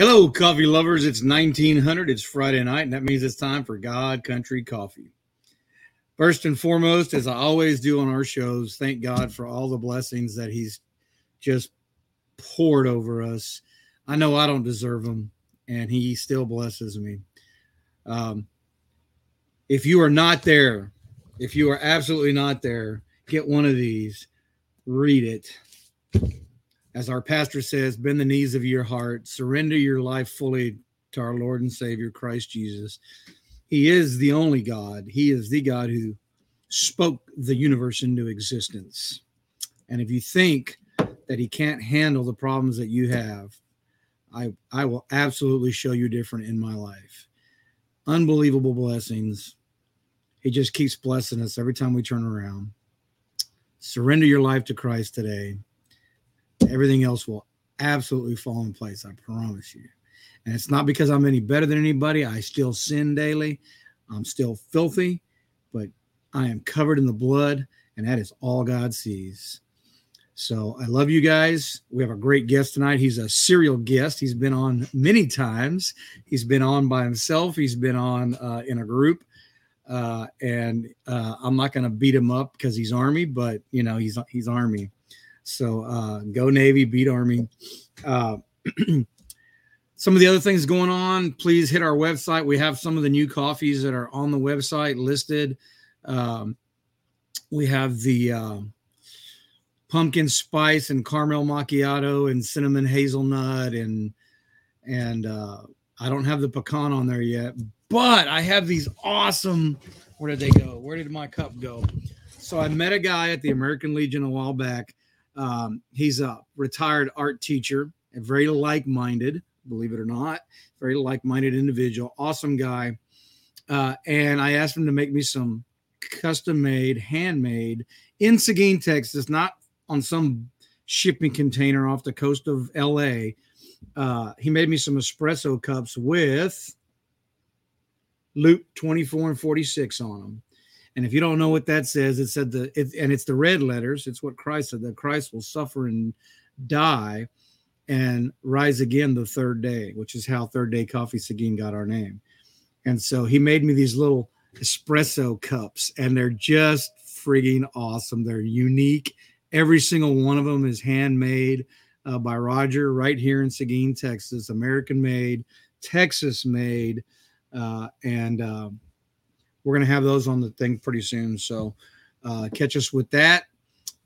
Hello, coffee lovers. It's 1900. It's Friday night, and that means it's time for God Country Coffee. First and foremost, as I always do on our shows, thank God for all the blessings that He's just poured over us. I know I don't deserve them, and He still blesses me. Um, if you are not there, if you are absolutely not there, get one of these, read it as our pastor says, bend the knees of your heart, surrender your life fully to our Lord and Savior, Christ Jesus. He is the only God. He is the God who spoke the universe into existence. And if you think that He can't handle the problems that you have, I, I will absolutely show you different in my life. Unbelievable blessings. He just keeps blessing us every time we turn around. Surrender your life to Christ today everything else will absolutely fall in place. I promise you. And it's not because I'm any better than anybody. I still sin daily. I'm still filthy, but I am covered in the blood, and that is all God sees. So I love you guys. We have a great guest tonight. He's a serial guest. He's been on many times. He's been on by himself. He's been on uh, in a group. Uh, and uh, I'm not going to beat him up because he's Army, but you know he's he's Army. So uh, go Navy, beat Army. Uh, some of the other things going on, please hit our website. We have some of the new coffees that are on the website listed. Um, we have the uh, pumpkin spice and caramel macchiato and cinnamon hazelnut and and uh, I don't have the pecan on there yet, but I have these awesome. Where did they go? Where did my cup go? So I met a guy at the American Legion a while back um, he's a retired art teacher, and very like minded, believe it or not, very like minded individual, awesome guy. Uh, and I asked him to make me some custom made, handmade in Seguin, Texas, not on some shipping container off the coast of LA. Uh, he made me some espresso cups with Luke 24 and 46 on them. And if you don't know what that says, it said the it, and it's the red letters. It's what Christ said that Christ will suffer and die and rise again the third day, which is how Third Day Coffee Seguin got our name. And so he made me these little espresso cups, and they're just frigging awesome. They're unique. Every single one of them is handmade uh, by Roger right here in Seguin, Texas, American made, Texas made, uh, and uh, we're going to have those on the thing pretty soon. So uh, catch us with that.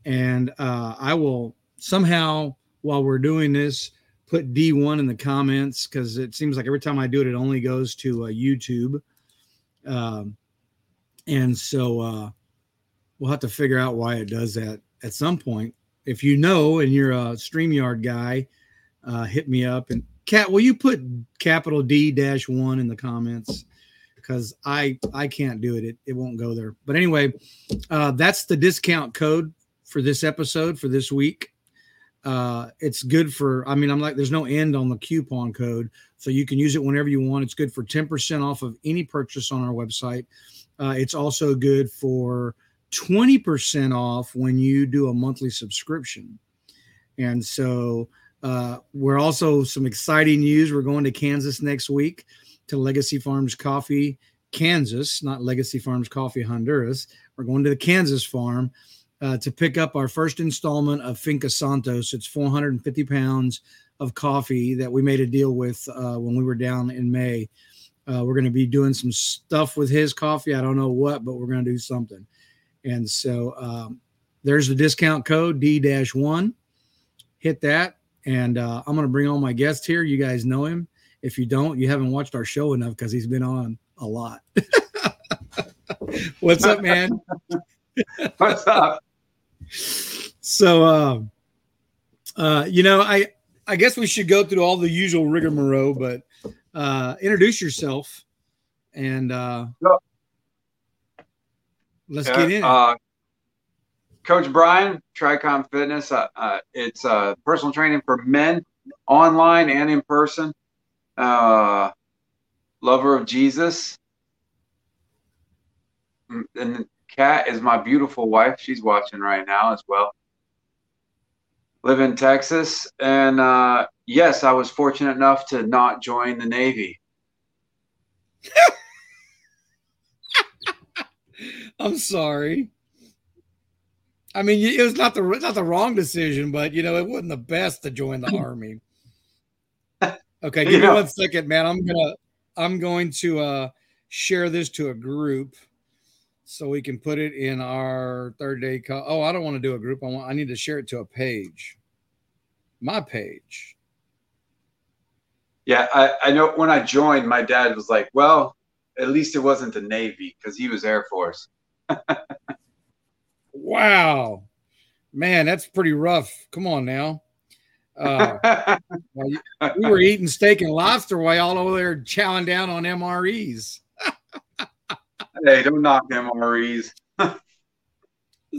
And uh, I will somehow, while we're doing this, put D1 in the comments because it seems like every time I do it, it only goes to uh, YouTube. Um, and so uh, we'll have to figure out why it does that at some point. If you know and you're a StreamYard guy, uh, hit me up. And Cat, will you put capital D dash one in the comments? Because I I can't do it. It it won't go there. But anyway, uh, that's the discount code for this episode for this week. Uh, it's good for. I mean, I'm like, there's no end on the coupon code, so you can use it whenever you want. It's good for 10% off of any purchase on our website. Uh, it's also good for 20% off when you do a monthly subscription. And so uh, we're also some exciting news. We're going to Kansas next week to Legacy Farms Coffee, Kansas, not Legacy Farms Coffee, Honduras. We're going to the Kansas farm uh, to pick up our first installment of Finca Santos. It's 450 pounds of coffee that we made a deal with uh, when we were down in May. Uh, we're going to be doing some stuff with his coffee. I don't know what, but we're going to do something. And so um, there's the discount code D-1. Hit that. And uh, I'm going to bring all my guests here. You guys know him. If you don't, you haven't watched our show enough because he's been on a lot. What's up, man? What's up? So, um, uh, you know, I I guess we should go through all the usual rigmarole, but uh, introduce yourself and uh, let's yeah, get in. Uh, Coach Brian, Tricon Fitness. Uh, uh, it's uh, personal training for men, online and in person uh, lover of Jesus. Mm, and Kat is my beautiful wife. She's watching right now as well. live in Texas, and uh, yes, I was fortunate enough to not join the Navy. I'm sorry. I mean, it was not the not the wrong decision, but you know, it wasn't the best to join the army. Okay, give me one second, man. I'm gonna I'm going to uh share this to a group so we can put it in our third day call. Oh, I don't want to do a group. I want I need to share it to a page. My page. Yeah, I, I know when I joined, my dad was like, Well, at least it wasn't the Navy because he was Air Force. wow. Man, that's pretty rough. Come on now. Uh, we were eating steak and lobster while y'all over there chowing down on MREs. hey, don't knock MREs.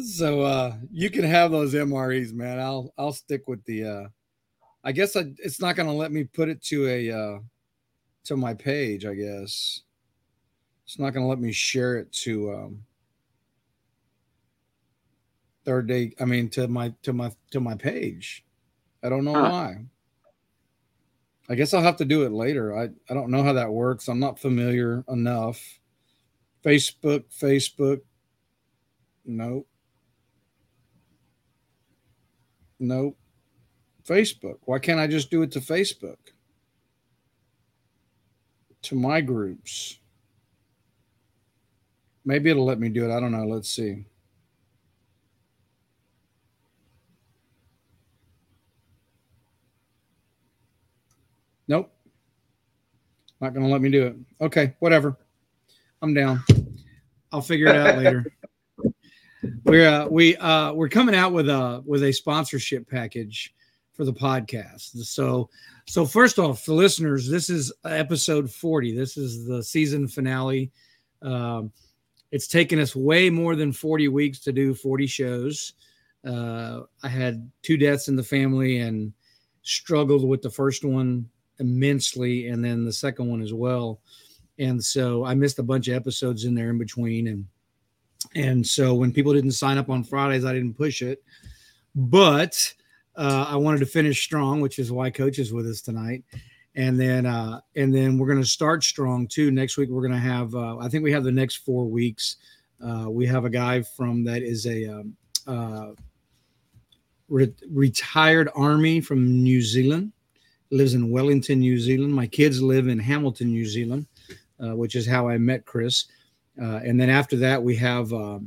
so uh, you can have those MREs, man. I'll I'll stick with the. Uh, I guess I, it's not going to let me put it to a uh, to my page. I guess it's not going to let me share it to um, third day. I mean to my to my to my page. I don't know huh. why. I guess I'll have to do it later. I, I don't know how that works. I'm not familiar enough. Facebook, Facebook. Nope. Nope. Facebook. Why can't I just do it to Facebook? To my groups. Maybe it'll let me do it. I don't know. Let's see. Nope. Not going to let me do it. Okay, whatever. I'm down. I'll figure it out later. We're uh, we uh, we're coming out with a with a sponsorship package for the podcast. So so first off, for listeners, this is episode 40. This is the season finale. Um, it's taken us way more than 40 weeks to do 40 shows. Uh, I had two deaths in the family and struggled with the first one immensely, and then the second one as well. And so I missed a bunch of episodes in there in between, and and so when people didn't sign up on Fridays, I didn't push it. But uh, I wanted to finish strong, which is why Coach is with us tonight. And then uh, and then we're going to start strong too. Next week we're going to have uh, I think we have the next four weeks. Uh, we have a guy from that is a um, uh, re- retired army from New Zealand lives in Wellington, New Zealand. My kids live in Hamilton, New Zealand, uh, which is how I met Chris. Uh, and then after that, we have uh,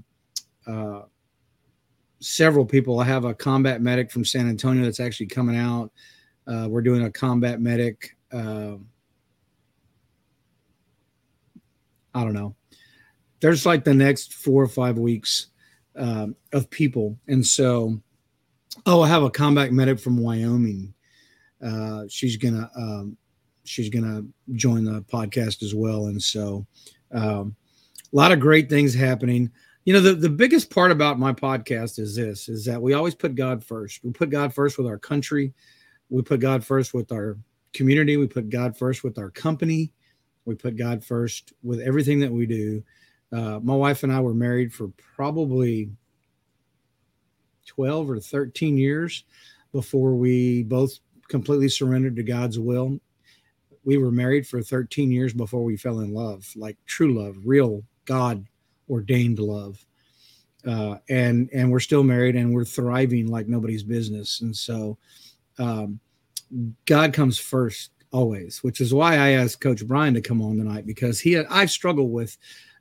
uh, several people. I have a combat medic from San Antonio that's actually coming out. Uh, we're doing a combat medic. Uh, I don't know. There's like the next four or five weeks of people. And so, oh, I have a combat medic from Wyoming uh, she's gonna um, she's gonna join the podcast as well. And so, um, a lot of great things happening. You know, the, the biggest part about my podcast is this: is that we always put God first. We put God first with our country. We put God first with our community. We put God first with our company. We put God first with everything that we do. Uh, my wife and I were married for probably 12 or 13 years before we both completely surrendered to God's will. We were married for 13 years before we fell in love, like true love, real God ordained love. Uh, and and we're still married and we're thriving like nobody's business. And so um, God comes first always, which is why I asked Coach Brian to come on tonight because he I've struggled with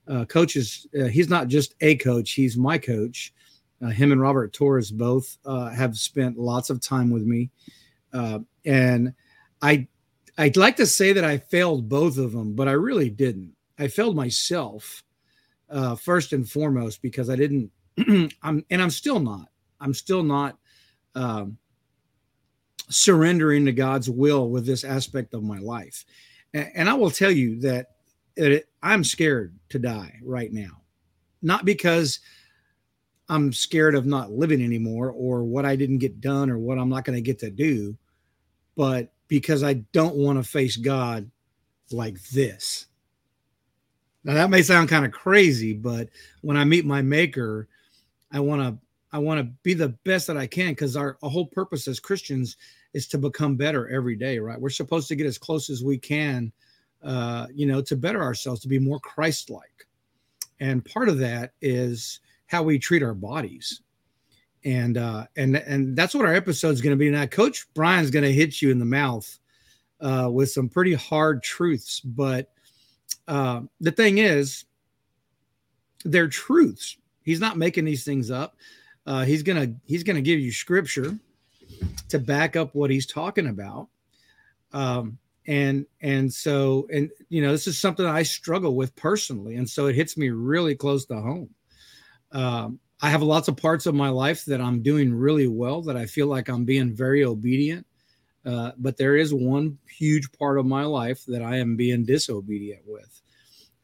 uh, coaches. Uh, he's not just a coach; he's my coach. Uh, him and Robert Torres both uh, have spent lots of time with me uh, and I I'd like to say that I failed both of them, but I really didn't. I failed myself uh, first and foremost because I didn't. I'm and I'm still not. I'm still not um, surrendering to God's will with this aspect of my life. And, and I will tell you that it, I'm scared to die right now, not because I'm scared of not living anymore or what I didn't get done or what I'm not going to get to do, but because I don't want to face God like this. Now that may sound kind of crazy, but when I meet my maker, I want to I want to be the best that I can because our, our, whole purpose as Christians is to become better every day, right? We're supposed to get as close as we can, uh, you know, to better ourselves, to be more Christ-like, and part of that is how we treat our bodies, and uh, and and that's what our episode is going to be now. Coach Brian's going to hit you in the mouth uh, with some pretty hard truths, but uh, the thing is, they're truths. He's not making these things up. Uh, he's gonna he's gonna give you scripture to back up what he's talking about. Um, and and so and you know this is something I struggle with personally, and so it hits me really close to home. Um, I have lots of parts of my life that I'm doing really well, that I feel like I'm being very obedient. Uh, but there is one huge part of my life that I am being disobedient with,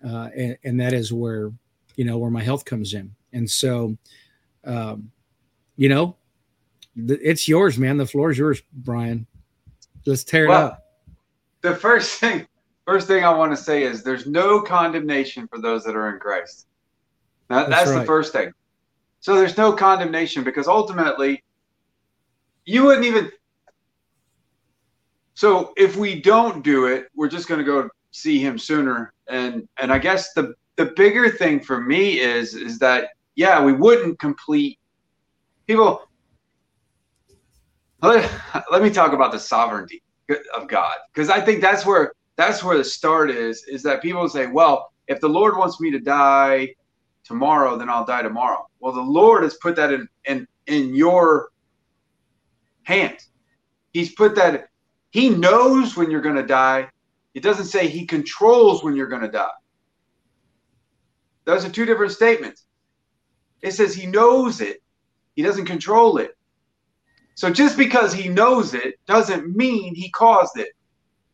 uh, and, and, that is where you know where my health comes in. And so, um, you know, th- it's yours, man. The floor is yours, Brian. Let's tear well, it up. The first thing, first thing I want to say is there's no condemnation for those that are in Christ. That, that's, that's right. the first thing. So there's no condemnation because ultimately, you wouldn't even. So if we don't do it, we're just going to go see him sooner. And and I guess the the bigger thing for me is is that yeah, we wouldn't complete people. Let, let me talk about the sovereignty of God because I think that's where that's where the start is. Is that people say, well, if the Lord wants me to die tomorrow, then I'll die tomorrow. Well, the Lord has put that in in in your hands. He's put that. He knows when you're going to die. It doesn't say he controls when you're going to die. Those are two different statements. It says he knows it, he doesn't control it. So just because he knows it doesn't mean he caused it.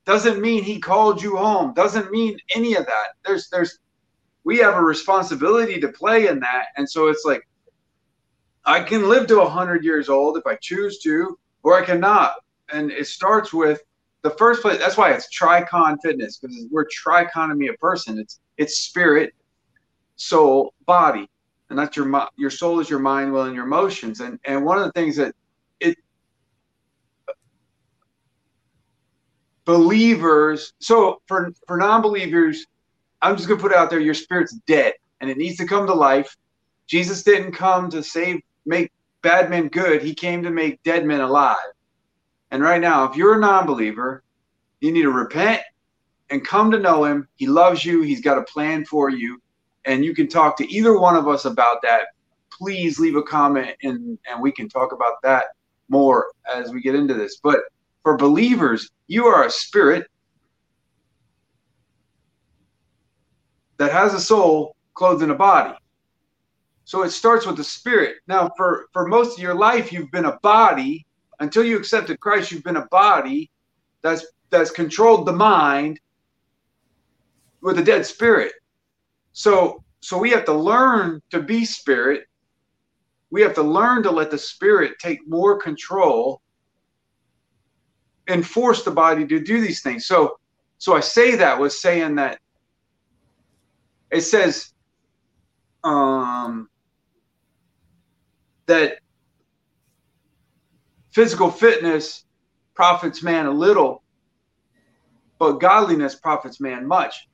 Doesn't mean he called you home. Doesn't mean any of that. There's there's we have a responsibility to play in that. And so it's like I can live to 100 years old if I choose to, or I cannot. And it starts with the first place. That's why it's Tricon Fitness because we're trichotomy of person. It's it's spirit, soul, body and that's your your soul is your mind, will, and your emotions. And and one of the things that it believers. So for for non-believers, I'm just gonna put it out there: your spirit's dead, and it needs to come to life. Jesus didn't come to save, make bad men good. He came to make dead men alive. And right now, if you're a non-believer, you need to repent and come to know Him. He loves you. He's got a plan for you and you can talk to either one of us about that, please leave a comment and, and we can talk about that more as we get into this. But for believers, you are a spirit that has a soul clothed in a body. So it starts with the spirit. Now, for, for most of your life, you've been a body. Until you accepted Christ, you've been a body that's that's controlled the mind with a dead spirit. So so we have to learn to be spirit. We have to learn to let the spirit take more control and force the body to do these things. So so I say that was saying that it says um that physical fitness profits man a little, but godliness profits man much.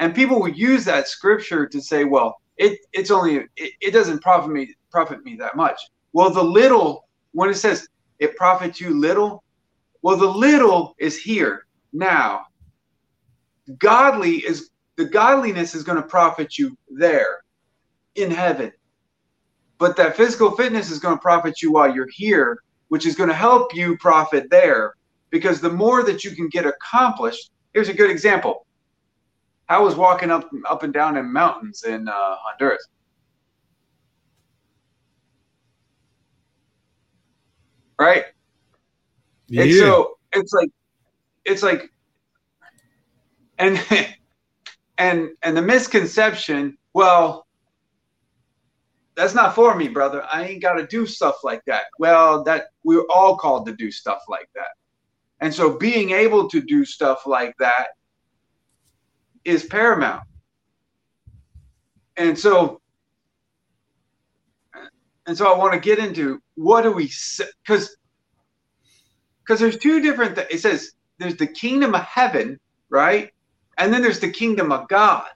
And people would use that scripture to say, well, it, it's only it, it doesn't profit me profit me that much. Well, the little when it says it profits you little, well, the little is here now. Godly is the godliness is going to profit you there in heaven. But that physical fitness is going to profit you while you're here, which is going to help you profit there. Because the more that you can get accomplished, here's a good example. I was walking up up and down in mountains in uh, Honduras. Right? Yeah. And so it's like it's like and and and the misconception, well, that's not for me, brother. I ain't got to do stuff like that. Well, that we're all called to do stuff like that. And so being able to do stuff like that is paramount. And so and so I want to get into what do we because because there's two different th- it says there's the kingdom of heaven right and then there's the kingdom of God.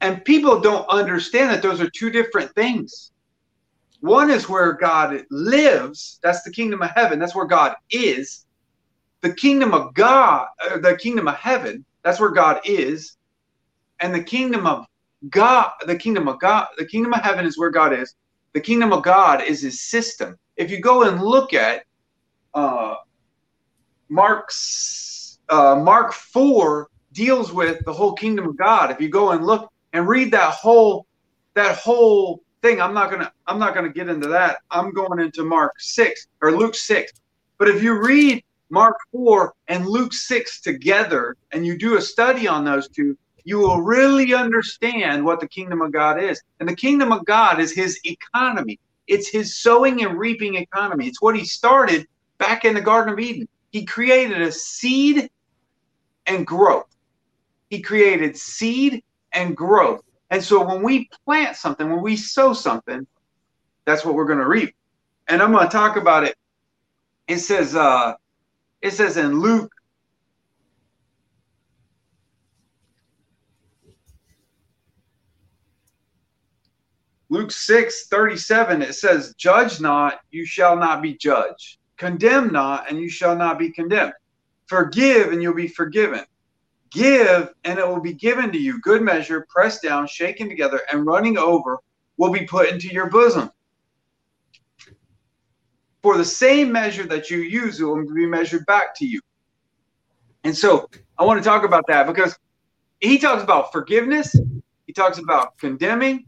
And people don't understand that those are two different things. One is where God lives that's the kingdom of heaven that's where God is. The kingdom of God uh, the kingdom of heaven that's where God is. And the kingdom of God the kingdom of God the kingdom of heaven is where God is. The kingdom of God is his system. If you go and look at uh, Mark's uh, Mark four deals with the whole kingdom of God. If you go and look and read that whole that whole thing, I'm not gonna I'm not gonna get into that. I'm going into Mark six or Luke six. But if you read Mark four and Luke six together, and you do a study on those two, you will really understand what the kingdom of God is. And the kingdom of God is his economy. It's his sowing and reaping economy. It's what he started back in the Garden of Eden. He created a seed and growth. He created seed and growth. And so when we plant something, when we sow something, that's what we're going to reap. And I'm going to talk about it. It says, uh, it says in Luke Luke 6 37, it says, Judge not, you shall not be judged. Condemn not, and you shall not be condemned. Forgive, and you'll be forgiven. Give, and it will be given to you. Good measure, pressed down, shaken together, and running over will be put into your bosom. For the same measure that you use, it will be measured back to you. And so I want to talk about that because he talks about forgiveness, he talks about condemning,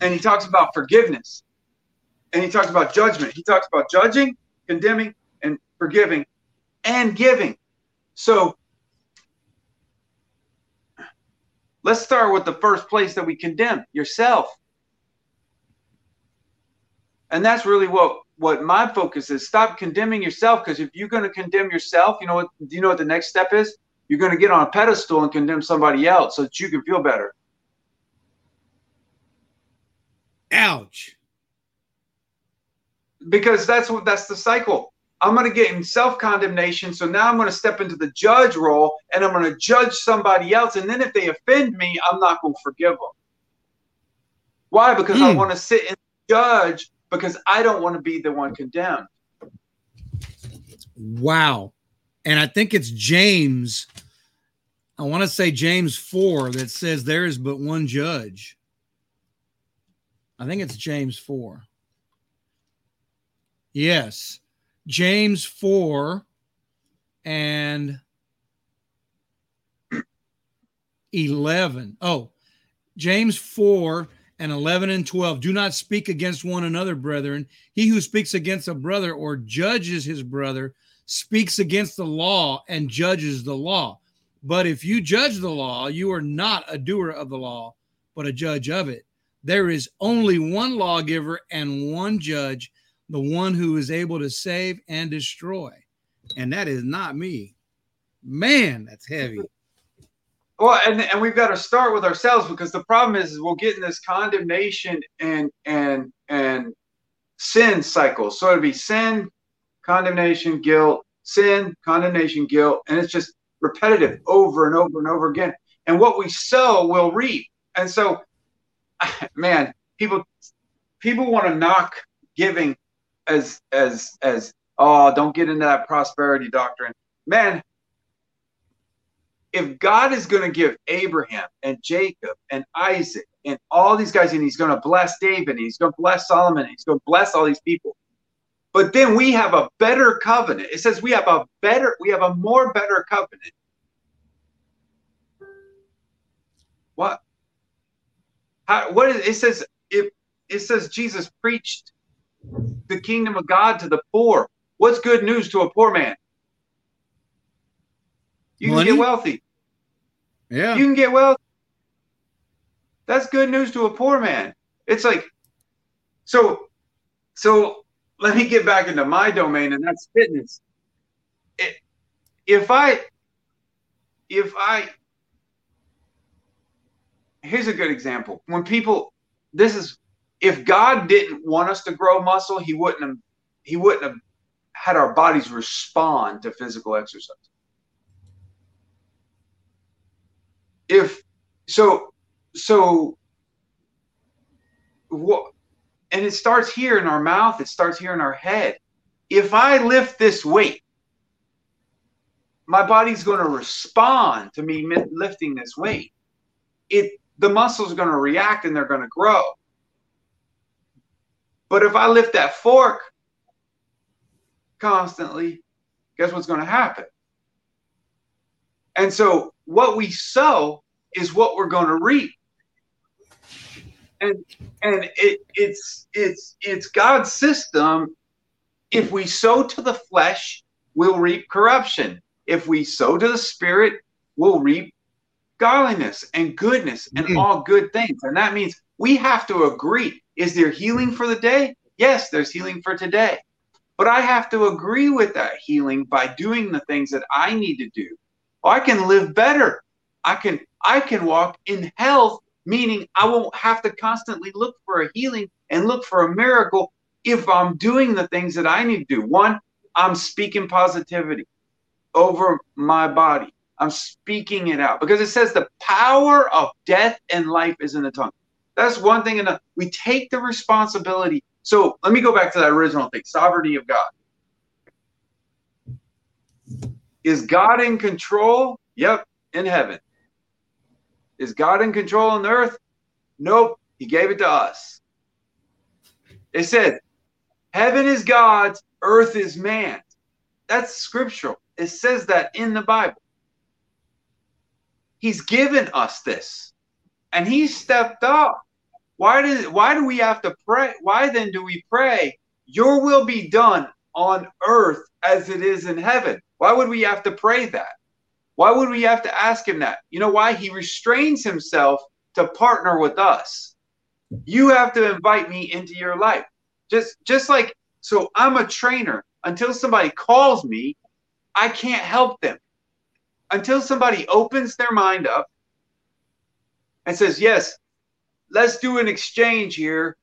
and he talks about forgiveness and he talks about judgment. He talks about judging, condemning, and forgiving and giving. So let's start with the first place that we condemn yourself. And that's really what what my focus is. Stop condemning yourself because if you're going to condemn yourself, you know what do you know what the next step is? You're going to get on a pedestal and condemn somebody else so that you can feel better. Ouch. Because that's what that's the cycle. I'm going to get in self condemnation. So now I'm going to step into the judge role and I'm going to judge somebody else. And then if they offend me, I'm not going to forgive them. Why? Because I hmm. want to sit and judge because I don't want to be the one condemned. Wow. And I think it's James, I want to say James 4 that says there is but one judge. I think it's James 4. Yes. James 4 and 11. Oh, James 4 and 11 and 12. Do not speak against one another, brethren. He who speaks against a brother or judges his brother speaks against the law and judges the law. But if you judge the law, you are not a doer of the law, but a judge of it. There is only one lawgiver and one judge, the one who is able to save and destroy. And that is not me. Man, that's heavy. Well, and, and we've got to start with ourselves because the problem is, is we'll get in this condemnation and and and sin cycle. So it'd be sin, condemnation, guilt, sin, condemnation, guilt, and it's just repetitive over and over and over again. And what we sow, we'll reap. And so man, people people want to knock giving as as as oh, don't get into that prosperity doctrine. Man, if God is going to give Abraham and Jacob and Isaac and all these guys, and he's going to bless David, and he's going to bless Solomon, and he's going to bless all these people. But then we have a better covenant. It says we have a better, we have a more better covenant. What? How, what is, it says if it says Jesus preached the kingdom of God to the poor. What's good news to a poor man? You Money? can get wealthy. Yeah. You can get wealthy. That's good news to a poor man. It's like so so let me get back into my domain and that's fitness. It, if I if I here's a good example. When people, this is, if God didn't want us to grow muscle, He wouldn't have, He wouldn't have had our bodies respond to physical exercise. If so, so what? And it starts here in our mouth. It starts here in our head. If I lift this weight, my body's going to respond to me lifting this weight. It the muscles are going to react and they're going to grow. But if I lift that fork constantly, guess what's going to happen? And so what we sow is what we're going to reap. And and it, it's it's it's God's system. If we sow to the flesh, we'll reap corruption. If we sow to the spirit, we'll reap godliness and goodness and mm-hmm. all good things. And that means we have to agree. Is there healing for the day? Yes, there's healing for today. But I have to agree with that healing by doing the things that I need to do. Oh, I can live better. I can I can walk in health, meaning I won't have to constantly look for a healing and look for a miracle if I'm doing the things that I need to do. One, I'm speaking positivity over my body. I'm speaking it out because it says the power of death and life is in the tongue. That's one thing. And we take the responsibility. So let me go back to that original thing sovereignty of God. Is God in control? Yep, in heaven. Is God in control on earth? Nope, he gave it to us. It said, Heaven is God's, earth is man. That's scriptural. It says that in the Bible. He's given us this. And he stepped up. Why did why do we have to pray? Why then do we pray, your will be done on earth as it is in heaven? Why would we have to pray that? Why would we have to ask him that? You know why? He restrains himself to partner with us. You have to invite me into your life. Just just like so I'm a trainer. Until somebody calls me, I can't help them until somebody opens their mind up and says, Yes, let's do an exchange here.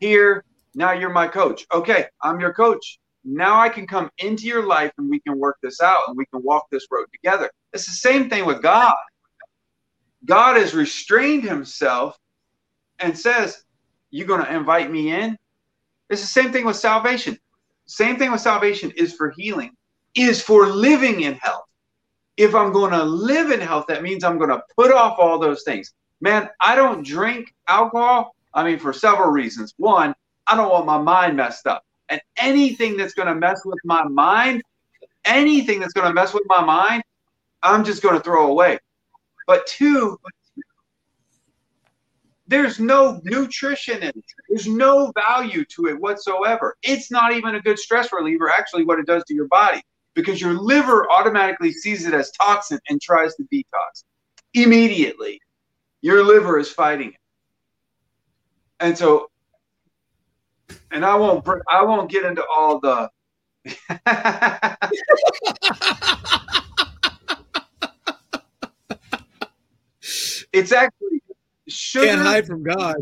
Here, now you're my coach. Okay, I'm your coach. Now I can come into your life and we can work this out and we can walk this road together. It's the same thing with God. God has restrained himself and says, You're going to invite me in? It's the same thing with salvation. Same thing with salvation is for healing, is for living in health if I'm going to live in health, that means I'm going to put off all those things. Man, I don't drink alcohol. I mean, for several reasons. One, I don't want my mind messed up. And anything that's going to mess with my mind, anything that's going to mess with my mind, I'm just going to throw away. But two, there's no nutrition in it. There's no value to it whatsoever. It's not even a good stress reliever, actually, what it does to your body because your liver automatically sees it as toxin and tries to detox immediately. Your liver is fighting it. And so, and I won't, I won't get into all the. it's actually sugar. Can't hide from God.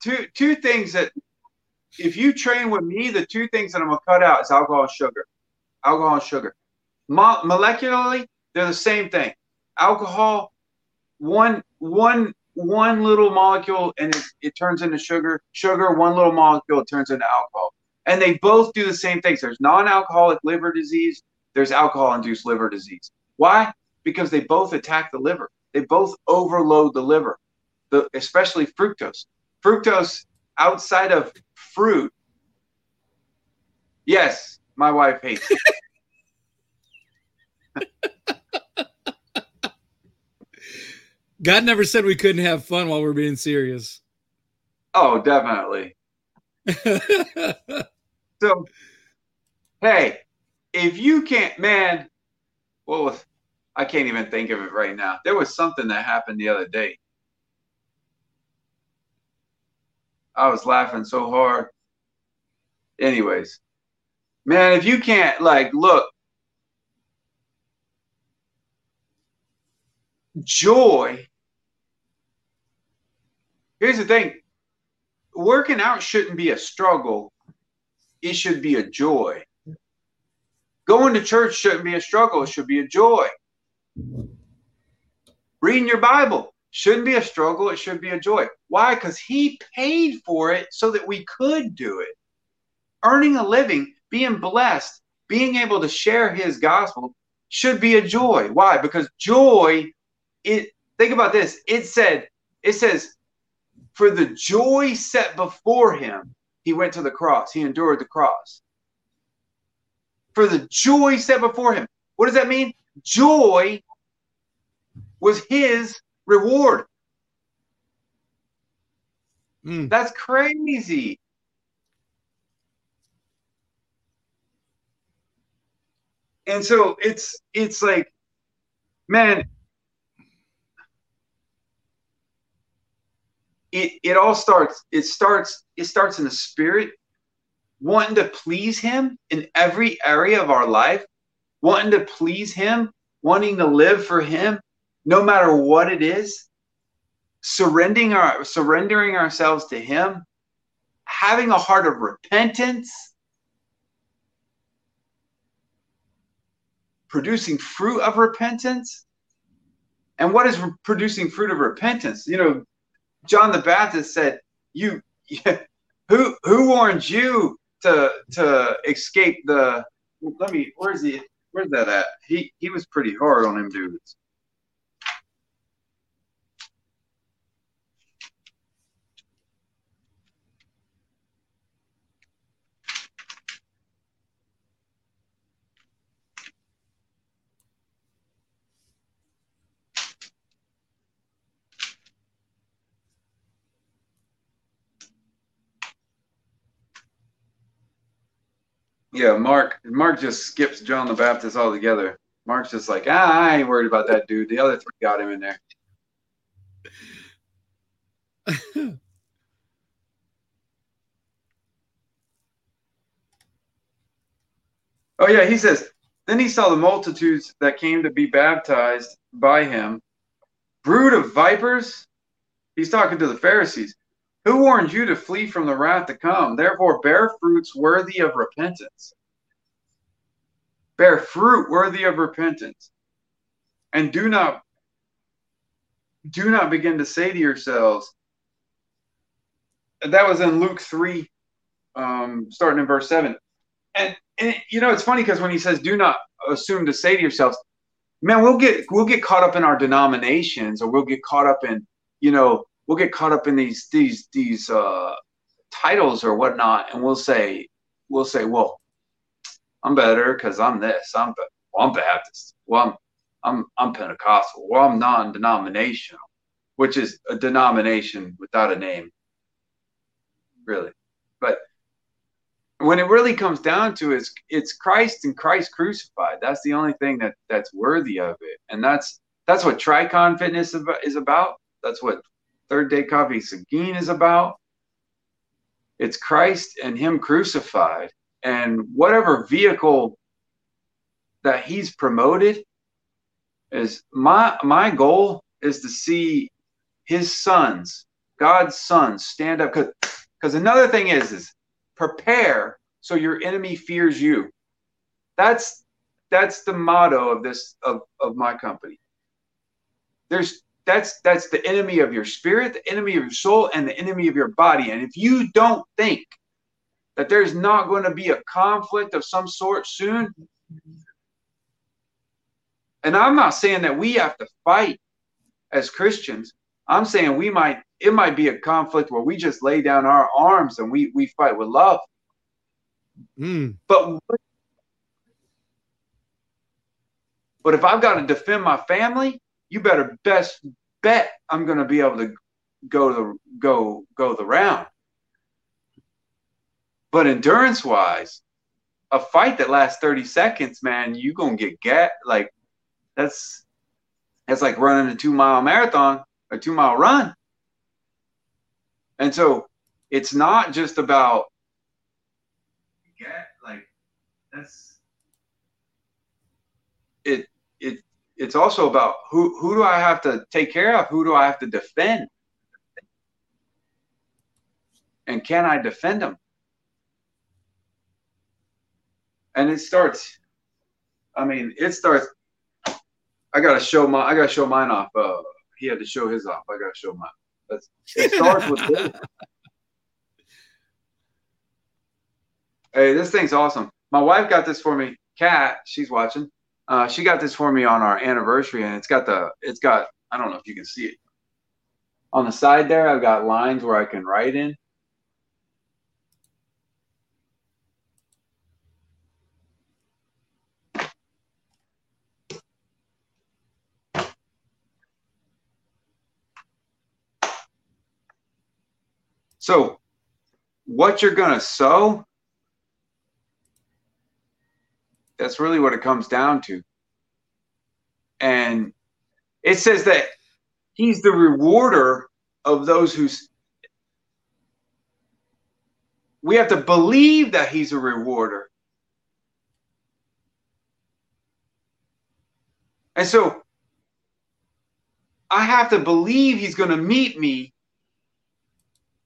Two two things that if you train with me, the two things that I'm gonna cut out is alcohol and sugar. Alcohol and sugar. Mo- molecularly, they're the same thing. Alcohol, one one one little molecule and it, it turns into sugar. Sugar, one little molecule, turns into alcohol. And they both do the same things. There's non-alcoholic liver disease. There's alcohol-induced liver disease. Why? Because they both attack the liver. They both overload the liver, the, especially fructose. Fructose outside of fruit. Yes, my wife hates it. God never said we couldn't have fun while we're being serious. Oh, definitely. so, hey, if you can't, man, well, I can't even think of it right now. There was something that happened the other day. I was laughing so hard. Anyways, man, if you can't like look, joy. Here's the thing working out shouldn't be a struggle, it should be a joy. Going to church shouldn't be a struggle, it should be a joy. Reading your Bible shouldn't be a struggle, it should be a joy. Why? Because He paid for it so that we could do it. Earning a living, being blessed, being able to share His gospel should be a joy. Why? Because joy, it think about this. It said, it says, for the joy set before him, he went to the cross. He endured the cross. For the joy set before him. What does that mean? Joy was his reward. Mm. That's crazy. And so it's it's like, man, it it all starts it starts it starts in the spirit wanting to please him in every area of our life wanting to please him wanting to live for him no matter what it is surrendering our surrendering ourselves to him having a heart of repentance producing fruit of repentance. And what is producing fruit of repentance? You know John the Baptist said, "You, who who warned you to to escape the? Let me. Where's he? Where's that at? He he was pretty hard on him dudes. Yeah, Mark. Mark just skips John the Baptist altogether. Mark's just like, ah, I ain't worried about that dude. The other three got him in there. oh yeah, he says. Then he saw the multitudes that came to be baptized by him. Brood of vipers. He's talking to the Pharisees. Who warned you to flee from the wrath to come? Therefore, bear fruits worthy of repentance. Bear fruit worthy of repentance. And do not do not begin to say to yourselves, that was in Luke 3, um, starting in verse 7. And, and you know, it's funny because when he says, do not assume to say to yourselves, man, we'll get we'll get caught up in our denominations or we'll get caught up in, you know, we'll get caught up in these these these uh, titles or whatnot, and we'll say we'll say, well, I'm better because I'm this. I'm well, I'm Baptist. Well, I'm I'm I'm Pentecostal. Well, I'm non-denominational, which is a denomination without a name, really. But when it really comes down to it, it's, it's Christ and Christ crucified. That's the only thing that that's worthy of it, and that's that's what Tricon Fitness is about. That's what Third Day Coffee Seguin is about. It's Christ and Him crucified. And whatever vehicle that He's promoted is my my goal is to see His sons, God's sons, stand up. Because Because another thing is is prepare so your enemy fears you. That's that's the motto of this of, of my company. There's that's that's the enemy of your spirit, the enemy of your soul, and the enemy of your body. And if you don't think that there's not going to be a conflict of some sort soon, and I'm not saying that we have to fight as Christians. I'm saying we might it might be a conflict where we just lay down our arms and we we fight with love. Mm. But but if I've got to defend my family, you better best bet I'm going to be able to go the go go the round. But endurance wise, a fight that lasts 30 seconds, man, you gonna get get like that's that's like running a two mile marathon, a two mile run. And so it's not just about get like that's it it it's also about who who do I have to take care of? Who do I have to defend? And can I defend them? And it starts. I mean, it starts. I gotta show my. I gotta show mine off. Uh, he had to show his off. I gotta show mine. That's, it starts with. hey, this thing's awesome. My wife got this for me. Kat, she's watching. Uh, she got this for me on our anniversary, and it's got the. It's got. I don't know if you can see it. On the side there, I've got lines where I can write in. So, what you're going to sow, that's really what it comes down to. And it says that he's the rewarder of those who. We have to believe that he's a rewarder. And so I have to believe he's going to meet me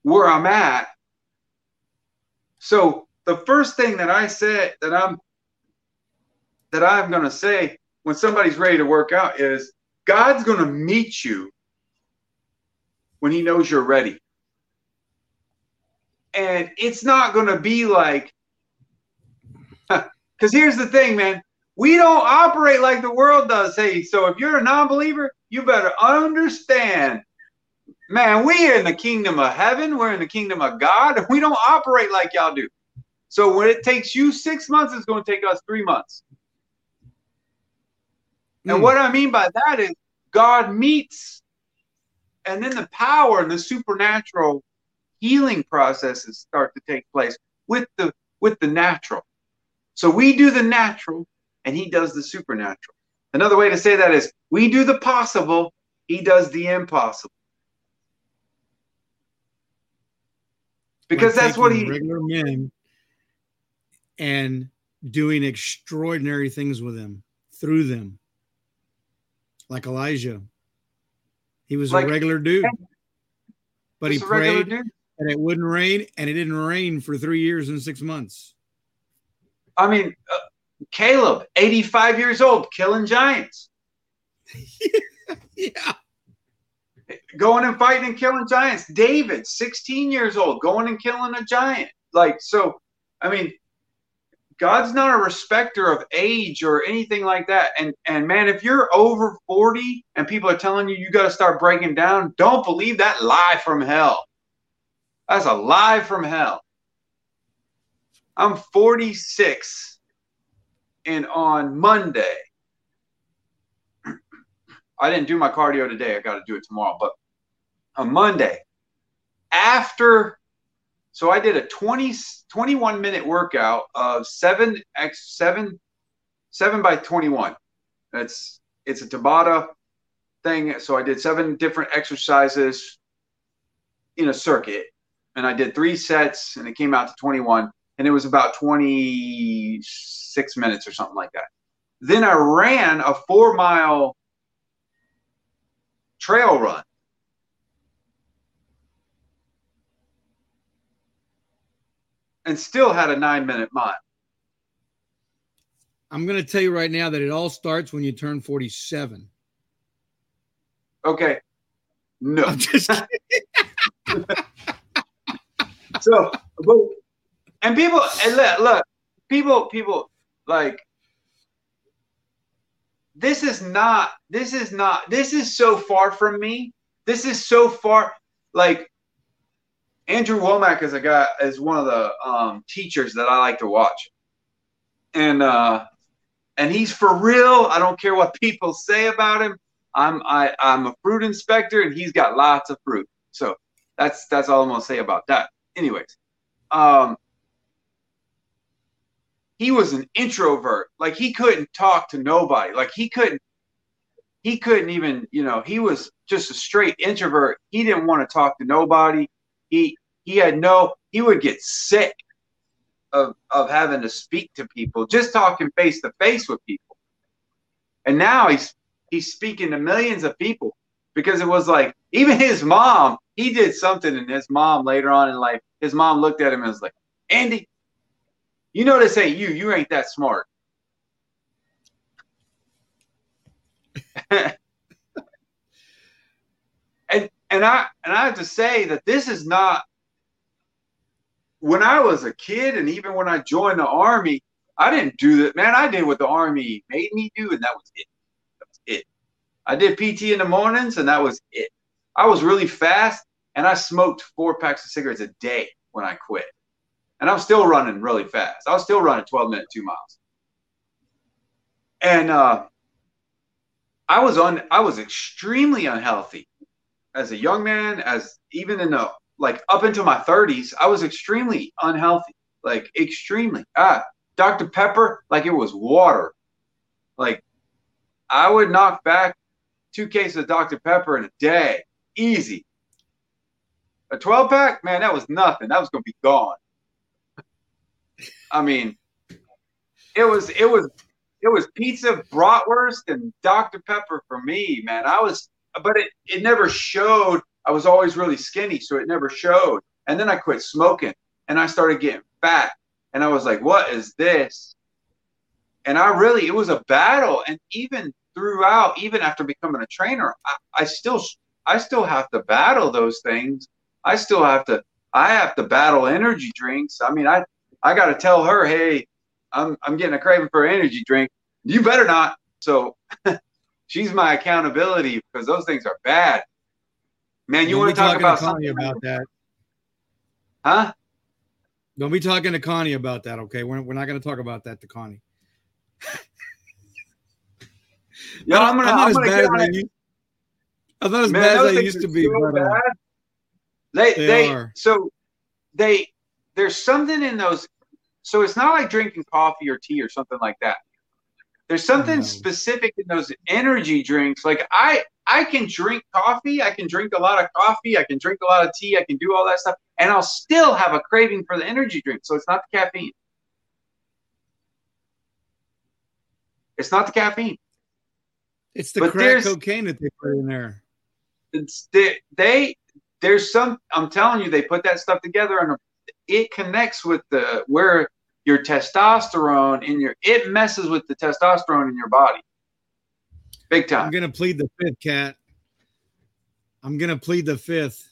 where I'm at. So the first thing that I said that I'm that I'm going to say when somebody's ready to work out is God's going to meet you when he knows you're ready. And it's not going to be like cuz here's the thing, man. We don't operate like the world does. Hey, so if you're a non-believer, you better understand Man, we are in the kingdom of heaven. We're in the kingdom of God. and We don't operate like y'all do. So when it takes you six months, it's going to take us three months. And hmm. what I mean by that is God meets, and then the power and the supernatural healing processes start to take place with the with the natural. So we do the natural, and He does the supernatural. Another way to say that is we do the possible, He does the impossible. because that's what he regular men and doing extraordinary things with them through them like elijah. He was like, a regular dude. but he prayed and it wouldn't rain and it didn't rain for three years and six months. I mean uh, caleb 85 years old killing giants. Yeah. Going and fighting and killing giants. David, 16 years old, going and killing a giant. Like, so, I mean, God's not a respecter of age or anything like that. And and man, if you're over 40 and people are telling you you got to start breaking down, don't believe that lie from hell. That's a lie from hell. I'm 46 and on Monday I didn't do my cardio today. I got to do it tomorrow. But on Monday, after, so I did a 20, 21 minute workout of seven x seven, seven by 21. That's, it's a Tabata thing. So I did seven different exercises in a circuit and I did three sets and it came out to 21 and it was about 26 minutes or something like that. Then I ran a four mile trail run. And still had a nine minute mile. I'm going to tell you right now that it all starts when you turn 47. Okay. No. I'm just so, but, and people, and look, look, people, people like this is not this is not this is so far from me this is so far like Andrew Wommack is a guy is one of the um, teachers that i like to watch and uh and he's for real i don't care what people say about him i'm i i'm a fruit inspector and he's got lots of fruit so that's that's all i'm gonna say about that anyways um he was an introvert. Like he couldn't talk to nobody. Like he couldn't he couldn't even, you know, he was just a straight introvert. He didn't want to talk to nobody. He he had no he would get sick of of having to speak to people, just talking face to face with people. And now he's he's speaking to millions of people because it was like even his mom, he did something, and his mom later on in life, his mom looked at him and was like, Andy, you know this ain't you. You ain't that smart. and and I and I have to say that this is not when I was a kid and even when I joined the army, I didn't do that. Man, I did what the army made me do, and that was it. That was it. I did PT in the mornings, and that was it. I was really fast, and I smoked four packs of cigarettes a day when I quit. And I'm still running really fast. I was still running 12 minutes, two miles. And uh, I was on. I was extremely unhealthy as a young man, as even in the like up into my 30s. I was extremely unhealthy, like extremely. Ah, Dr. Pepper, like it was water. Like I would knock back two cases of Dr. Pepper in a day, easy. A 12 pack, man, that was nothing. That was going to be gone. I mean, it was it was it was pizza, bratwurst, and Dr. Pepper for me, man. I was, but it it never showed. I was always really skinny, so it never showed. And then I quit smoking, and I started getting fat, and I was like, "What is this?" And I really, it was a battle. And even throughout, even after becoming a trainer, I, I still, I still have to battle those things. I still have to, I have to battle energy drinks. I mean, I, I got to tell her, hey, I'm, I'm getting a craving for an energy drink. You better not. So she's my accountability because those things are bad. Man, you want to talk about something about that? Huh? Don't be talking to Connie about that, okay? We're, we're not going to talk about that to Connie. Yeah, I'm gonna. I'm, not I'm as bad as I used. I'm not as Man, bad as I used to be. so but, uh. They They they, are. so they there's something in those. So it's not like drinking coffee or tea or something like that. There's something specific in those energy drinks. Like I I can drink coffee, I can drink a lot of coffee, I can drink a lot of tea, I can do all that stuff, and I'll still have a craving for the energy drink. So it's not the caffeine. It's not the caffeine. it's the But crack cocaine that they put in there. it's they, they there's some i'm telling you they put that stuff together and it connects with the where your testosterone in your it messes with the testosterone in your body big I'm gonna plead the fifth, Kat. I'm gonna plead the fifth.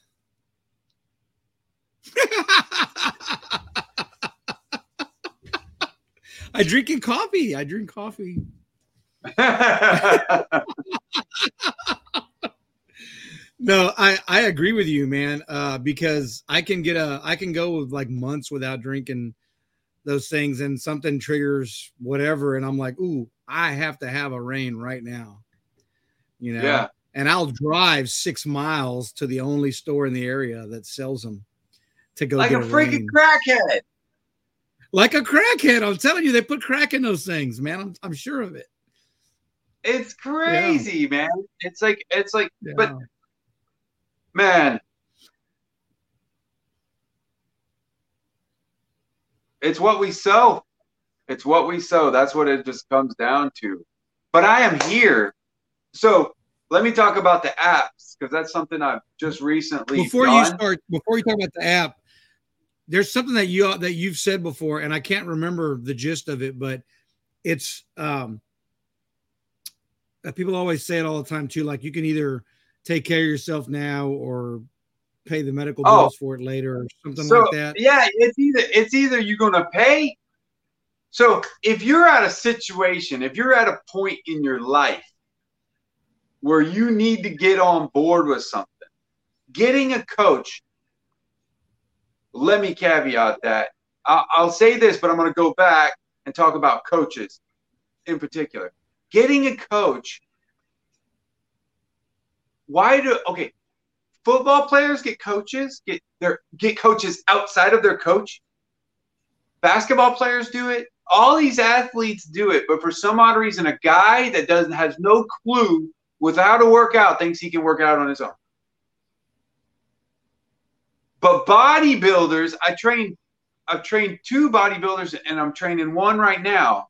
I drink in coffee. I drink coffee. No, I I agree with you, man. Uh, because I can get a I can go with like months without drinking those things, and something triggers whatever, and I'm like, ooh, I have to have a Reign right now. You know, yeah. And I'll drive six miles to the only store in the area that sells them to go like a get freaking crackhead. Like a crackhead. I'm telling you, they put crack in those things, man. I'm I'm sure of it. it's crazy man. It's like it's like Yeah. but man. It's what we sow. It's what we sow. That's what it just comes down to. But i am here so let me talk about the apps because that's something i've just recently before done. you start before you talk about the app there's something that you that you've said before and i can't remember the gist of it but it's um uh, people always say it all the time too like you can either take care of yourself now or pay the medical Oh. bills for it later or something so like that yeah it's either it's either you're gonna pay so if you're at a situation if you're at a point in your life where you need to get on board with something. Getting a coach let me caveat that. I'll, say this but i'm going to go back and talk about coaches in particular. Getting a coach why do okay football players get coaches get their get coaches outside of their coach? Basketball players do it. All these athletes do it but for some odd reason a guy that doesn't has no clue without a workout thinks he can work out on his own but bodybuilders i train i've trained two bodybuilders and i'm training one right now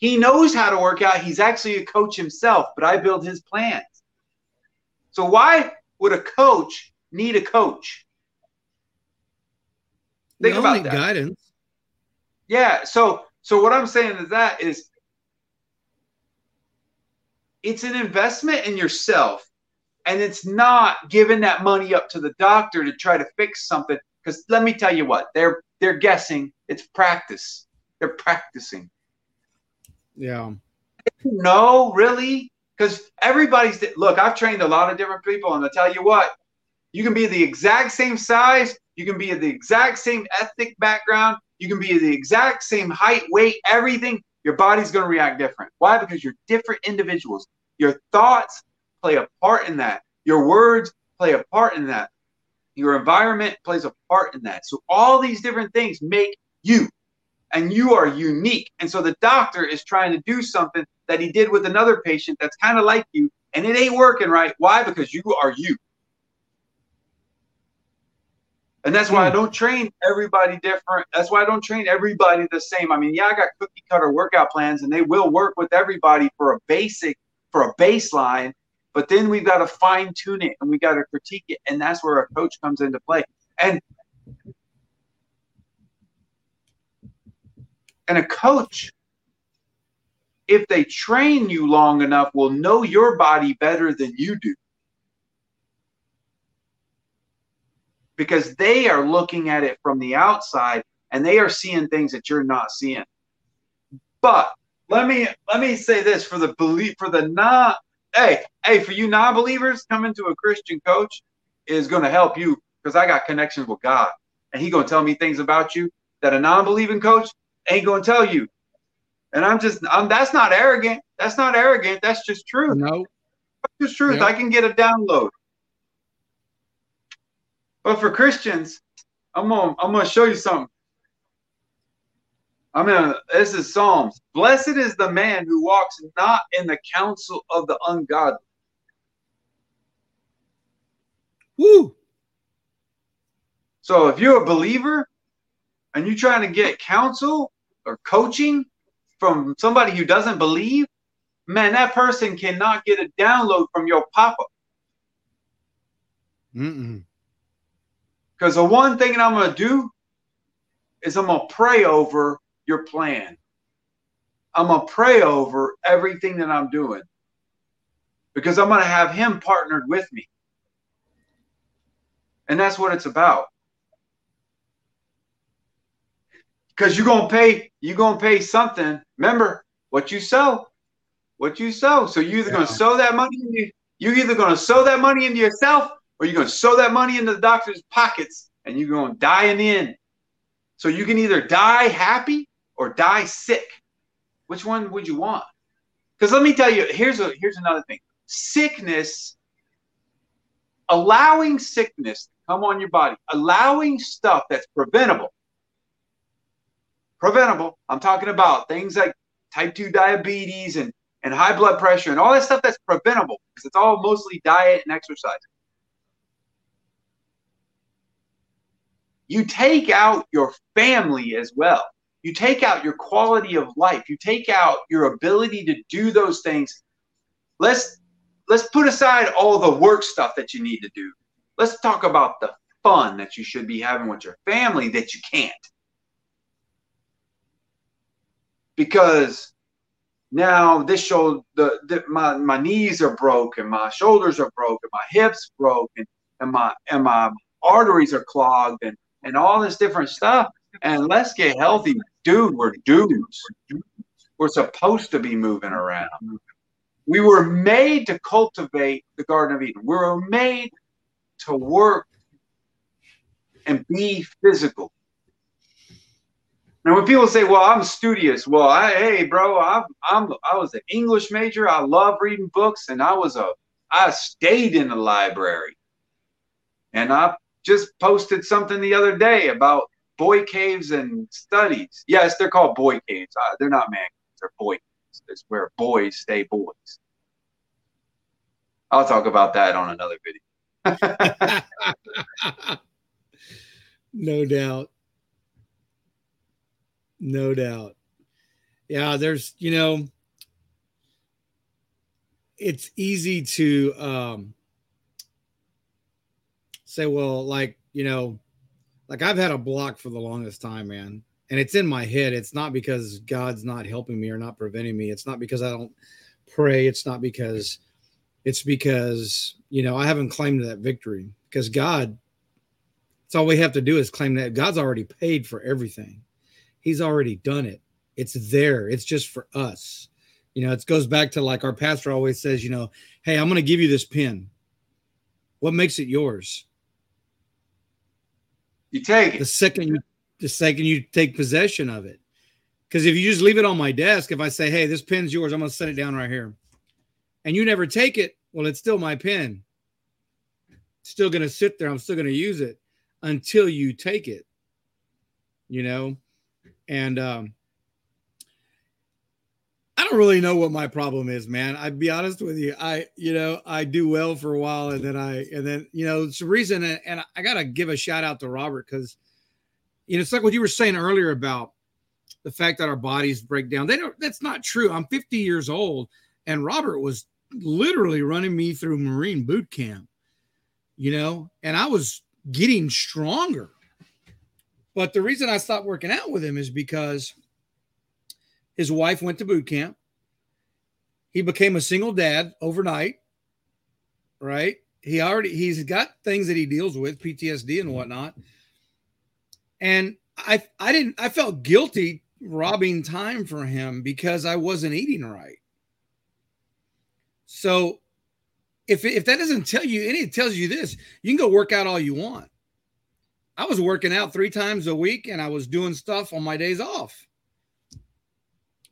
He knows how to work out. He's actually a coach himself, but I build his plans. So why would a coach need a coach? Think They'll about need that. guidance. Yeah. So so what I'm saying is that is it's an investment in yourself, and it's not giving that money up to the doctor to try to fix something. Because let me tell you what, they're they're guessing. It's practice. They're practicing. Yeah. No, really? Because everybody's look, I've trained a lot of different people, and I tell you what, you can be the exact same size, you can be the exact same ethnic background, you can be the exact same height, weight, everything. Your body's going to react different. Why? Because you're different individuals. Your thoughts play a part in that. Your words play a part in that. Your environment plays a part in that. So all these different things make you and you are unique. And so the doctor is trying to do something that he did with another patient that's kind of like you, and it ain't working right. Why? Because you are you. And that's why I hmm. don't train everybody different. That's why I don't train everybody the same. I mean, yeah, I got cookie cutter workout plans, and they will work with everybody for a basic, for a baseline. But then we've got to fine tune it and we got to critique it. And that's where a coach comes into play. And And a coach, if they train you long enough, will know your body better than you do. Because they are looking at it from the outside and they are seeing things that you're not seeing. But let me let me say this for the belief for the non hey, hey, for you non-believers, coming to a Christian coach is going to help you because I got connections with God. And He gonna tell me things about you that a non-believing coach ain't gonna tell you. And I'm just I'm that's not arrogant. That's not arrogant. That's just truth. No. That's just truth. I can get a download. But for Christians, I'm gonna I'm gonna show you something. I'm gonna this is Psalms. Blessed is the man who walks not in the counsel of the ungodly. Woo. So if you're a believer and you're trying to get counsel or coaching from somebody who doesn't believe, man, that person cannot get a download from your papa. Mm-mm. Because the one thing that I'm going to do is I'm going to pray over your plan. I'm going to pray over everything that I'm doing because I'm going to have him partnered with me. And that's what it's about. Because you're going to pay, you're going to pay something. Remember what you sow, what you sow. So you're either Yeah. going to sow that money, you're either going to sow that money into yourself or you're going to sew that money into the doctor's pockets and you're going to die in the end. So you can either die happy or die sick. Which one would you want? Because let me tell you, here's a here's another thing. Sickness, allowing sickness to come on your body, allowing stuff that's preventable. Preventable. I'm talking about things like type 2 diabetes and, and high blood pressure and all that stuff that's preventable because it's all mostly diet and exercise. You take out your family as well. You take out your quality of life. You take out your ability to do those things. Let's let's put aside all the work stuff that you need to do. Let's talk about the fun that you should be having with your family that you can't. Because now this shoulder the, the my, my knees are broken, my shoulders are broken, my hips broken, and my and my arteries are clogged and and all this different stuff. And let's get healthy. Dude, we're dudes. We're supposed to be moving around. We were made to cultivate the Garden of Eden. We were made to work and be physical. Now, when people say, "Well, I'm studious," well, I, hey, bro, I'm, I'm, I was an English major. I love reading books, and I was a, I stayed in the library, and I just posted something the other day about boy caves and studies. Yes, they're called boy caves. Uh, they're not man caves. They're boy caves. It's where boys stay boys. I'll talk about that on another video. no doubt. No doubt. Yeah, there's, you know, it's easy to um, say, well, like, you know, like I've had a block for the longest time, man. And it's in my head. It's not because God's not helping me or not preventing me. It's not because I don't pray. It's not because it's because, you know, I haven't claimed that victory because God, it's all we have to do is claim that God's already paid for everything. He's already done it. It's there. It's just for us. You know, it goes back to like our pastor always says, you know, hey, I'm going to give you this pen. What makes it yours? You take it. The second you the second you take possession of it. Because if you just leave it on my desk, if I say, hey, this pen's yours, I'm going to set it down right here. And you never take it, well, it's still my pen. It's still going to sit there. I'm still going to use it until you take it, you know? And um, I don't really know what my problem is, man. I'd be honest with you. I, you know, I do well for a while and then I, and then, you know, it's the reason, and I got to give a shout out to Robert because, you know, it's like what you were saying earlier about the fact that our bodies break down. They don't, that's not true. I'm 50 years old and Robert was literally running me through Marine boot camp, you know, and I was getting stronger. But the reason I stopped working out with him is because his wife went to boot camp. He became a single dad overnight, right? He already he's got things that he deals with, PTSD and whatnot. And I I didn't I felt guilty robbing time for him because I wasn't eating right. So if if that doesn't tell you any, it tells you this: you can go work out all you want. I was working out three times a week and I was doing stuff on my days off.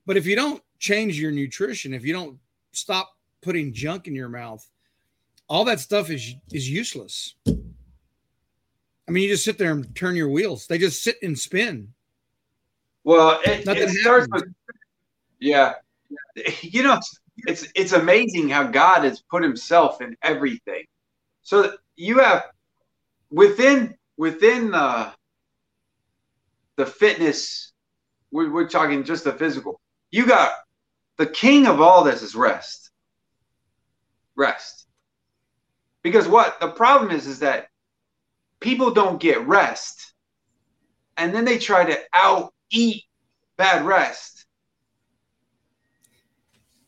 But if you don't change your nutrition, if you don't stop putting junk in your mouth, all that stuff is is useless. I mean, you just sit there and turn your wheels. They just sit and spin. Well, it, it starts with yeah. You know, it's it's amazing how God has put Himself in everything. So you have within within the the fitness. We're, we're talking just the physical. You got the king of all this is rest. Rest. Because what the problem is is that people don't get rest and then they try to out eat bad rest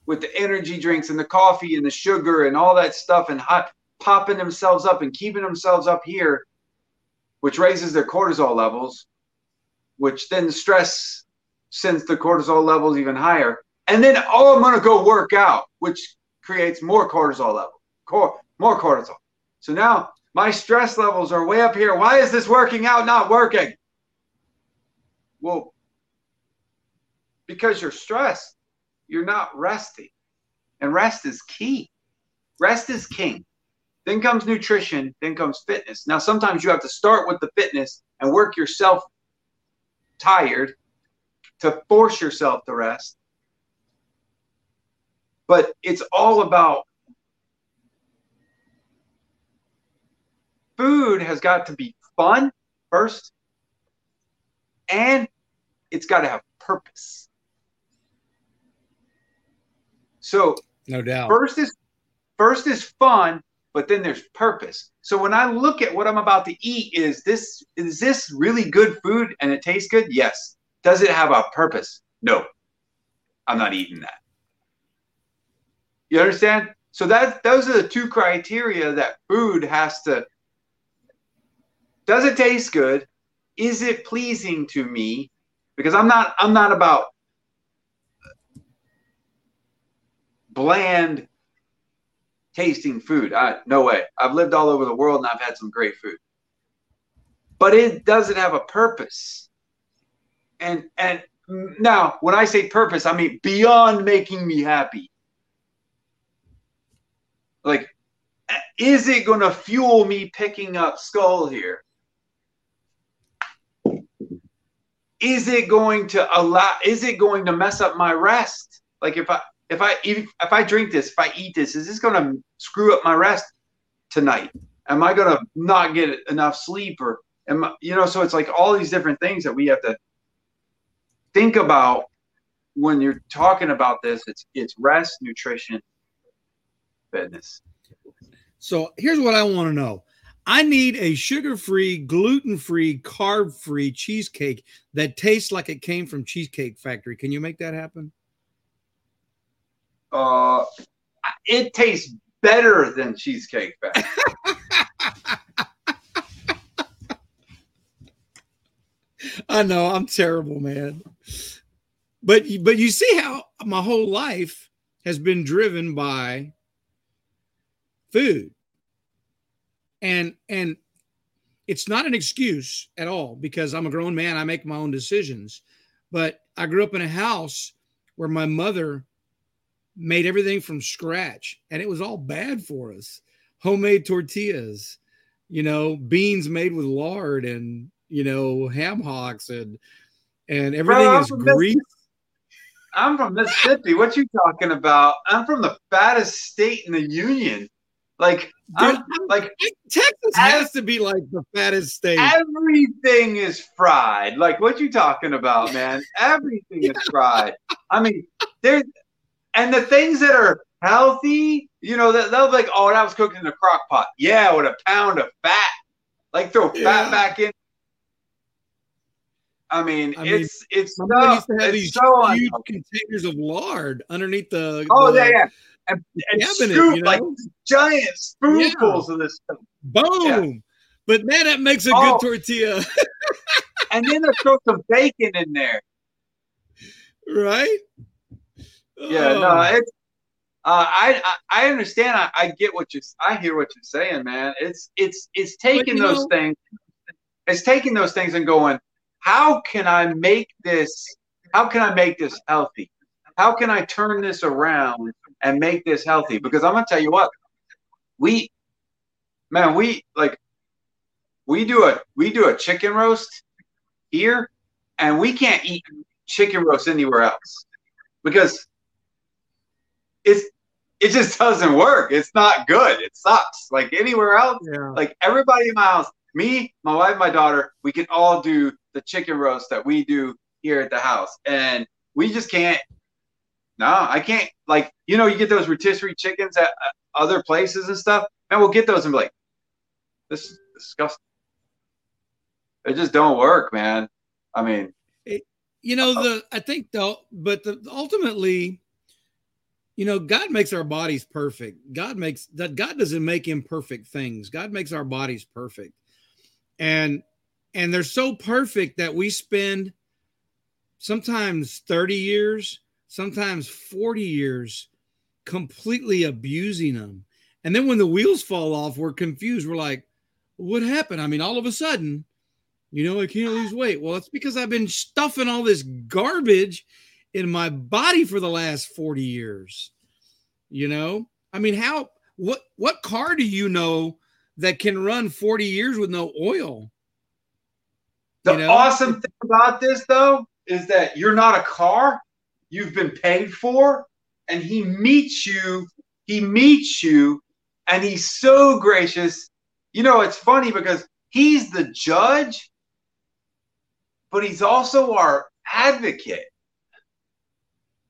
with the energy drinks and the coffee and the sugar and all that stuff and hot, popping themselves up and keeping themselves up here, which raises their cortisol levels, which then stress sends the cortisol levels even higher. And then, oh, I'm going to go work out, which creates more cortisol level, cor- more cortisol. So now my stress levels are way up here. Why is this working out not working? Well, because you're stressed you're not resting. And rest is key. Rest is king. Then comes nutrition, then comes fitness. Now, sometimes you have to start with the fitness and work yourself tired to force yourself to rest. But it's all about food has got to be fun first, and it's got to have purpose. So no doubt. First is first is fun, but then there's purpose. So when I look at what I'm about to eat, is this is this really good food and it tastes good? Yes. Does it have a purpose? No. I'm not eating that. You understand? So that those are the two criteria that food has to does it taste good? Is it pleasing to me? Because I'm not I'm not about bland tasting food. I, no way. I've lived all over the world and I've had some great food. But it doesn't have a purpose. And and now when I say purpose, I mean beyond making me happy. Like is it going to fuel me picking up skull here? Is it going to allow is it going to mess up my rest? Like if I if I if I drink this, if I eat this, is this going to screw up my rest tonight? Am I going to not get enough sleep or am I, you know? So it's like all these different things that we have to think about when you're talking about this, it's it's rest, nutrition, fitness. So here's what I want to know. I need a sugar-free, gluten-free, carb-free cheesecake that tastes like it came from Cheesecake Factory. Can you make that happen? Uh, it tastes better than Cheesecake Factory. I know I'm terrible, man. But but you see how my whole life has been driven by food. And and it's not an excuse at all because I'm a grown man, I make my own decisions. But I grew up in a house where my mother made everything from scratch and it was all bad for us. Homemade tortillas, you know, beans made with lard and you know, ham hocks and and everything Bro, is grease. I'm from Mississippi. What you talking about? I'm from the fattest state in the union. Like, Dude, like Texas has to be like the fattest state. Everything is fried. Like, what you talking about, man? Everything yeah. is fried. I mean, there's and the things that are healthy, you know, they'll be like, oh, that was cooked in a crock pot. Yeah, with a pound of fat. Like, throw yeah. fat back in I mean, I it's mean, it's so, used to have these so huge containers of lard underneath the. Oh the yeah, yeah, and, and cabinet, scoop you know? like giant spoonfuls yeah. of this stuff. Boom! Yeah. But man, that makes a oh. good tortilla. and then they throw some bacon in there. Right? Yeah, oh. no, it's. Uh, I, I, I understand. I, I get what you. I hear what you're saying, man. It's it's it's taking those know, things. It's taking those things and going how can I make this? How can I make this healthy? How can I turn this around and make this healthy? Because I'm gonna tell you what, we, man, we like, we do a we do a chicken roast here, and we can't eat chicken roast anywhere else because it's it just doesn't work. It's not good. It sucks. Like anywhere else, yeah. like everybody in my house, me, my wife, my daughter, we can all do the chicken roast that we do here at the house, and we just can't. No, I can't. Like you know, you get those rotisserie chickens at other places and stuff, and we'll get those and be like, "This is disgusting." It just don't work, man. I mean, it, you know uh, the I think though, but the, ultimately, you know, God makes our bodies perfect. God makes that God doesn't make imperfect things. God makes our bodies perfect. And and they're so perfect that we spend sometimes 30 years, sometimes 40 years completely abusing them. And then when the wheels fall off, we're confused. We're like, what happened? I mean, all of a sudden, you know, I can't lose weight. Well, it's because I've been stuffing all this garbage in my body for the last 40 years. You know, I mean, how, what, what car do you know that can run 40 years with no oil? The you know? awesome thing about this, though, is that you're not a car. You've been paid for, and he meets you. He meets you, and he's so gracious. You know, it's funny because he's the judge, but he's also our advocate.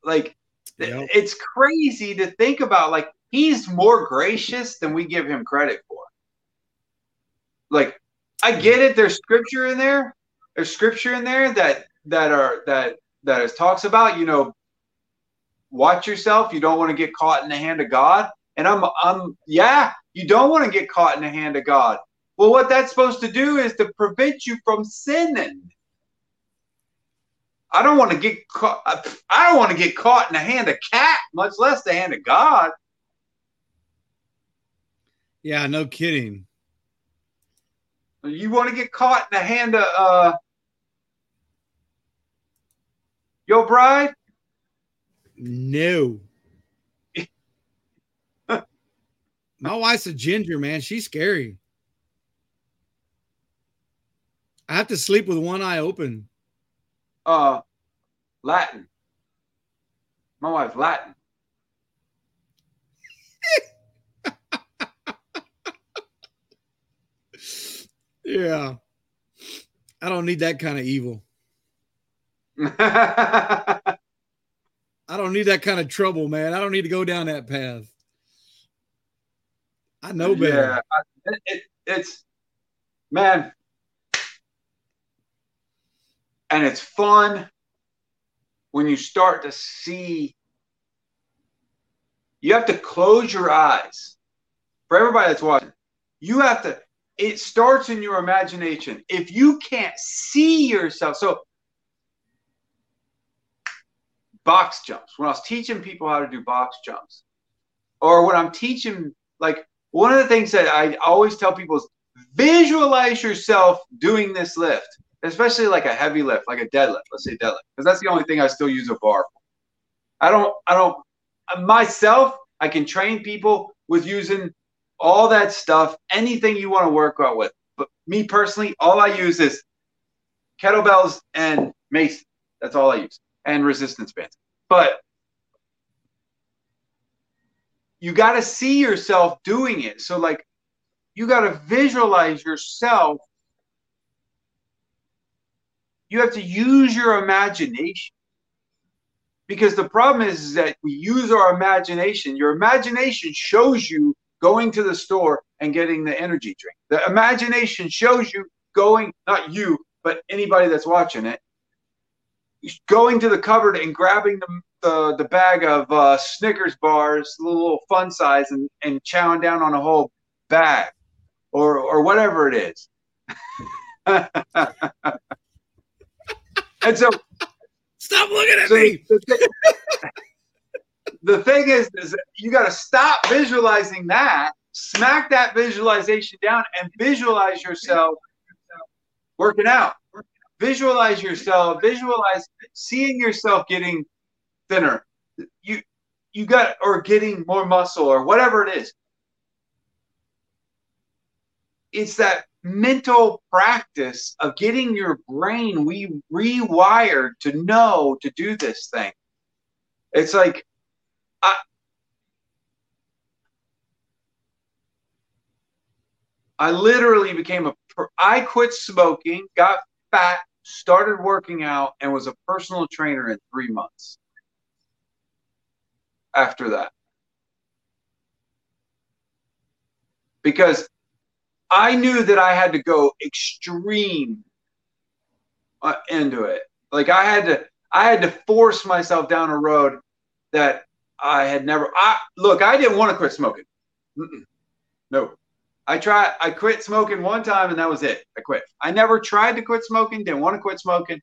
Like, yep. it's crazy to think about. Like, he's more gracious than we give him credit for. Like, I get it. There's scripture in there, there's scripture in there that that are that that is talks about you know watch yourself you don't want to get caught in the hand of god and i'm i'm yeah you don't want to get caught in the hand of god. Well what that's supposed to do is to prevent you from sinning. I don't want to get caught i don't want to get caught in the hand of Kat much less the hand of god. Yeah no kidding you want to get caught in the hand of uh Your bride? No. My wife's a ginger, man. She's scary. I have to sleep with one eye open. Uh, Latin. My wife's Latin. Yeah. I don't need that kind of evil. I don't need that kind of trouble, man. I don't need to go down that path. I know better. Yeah, it, it, it's man, and it's fun when you start to see. You have to close your eyes. For everybody that's watching, you have to. It starts in your imagination. If you can't see yourself, so box jumps. When I was teaching people how to do box jumps, or when I'm teaching, like one of the things that I always tell people is visualize yourself doing this lift, especially like a heavy lift, like a deadlift. Let's say deadlift, because that's the only thing I still use a bar for. I don't, I don't, myself, I can train people with using all that stuff, anything you want to work out with. But me personally, all I use is kettlebells and mace. That's all I use and resistance bands. But you got to see yourself doing it. So, like, you got to visualize yourself. You have to use your imagination. Because the problem is, is that we use our imagination. Your imagination shows you going to the store and getting the energy drink. The imagination shows you going, not you, but anybody that's watching it, going to the cupboard and grabbing the the, the bag of uh, Snickers bars, the little fun size, and, and chowing down on a whole bag, or or whatever it is. and so, stop looking at so me. The, thing is, is you got to stop visualizing that, smack that visualization down, and visualize yourself working out visualize yourself, visualize seeing yourself getting thinner. You you got or getting more muscle or whatever it is. It's that mental practice of getting your brain we rewired to know to do this thing. It's like I I literally became a I quit smoking, got fat, started working out, and was a personal trainer in three months after that. Because I knew that I had to go extreme uh, into it. Like I had to, I had to force myself down a road that I had never. I look, I didn't want to quit smoking. Mm-mm. No, I tried. I quit smoking one time, and that was it. I quit. I never tried to quit smoking. Didn't want to quit smoking.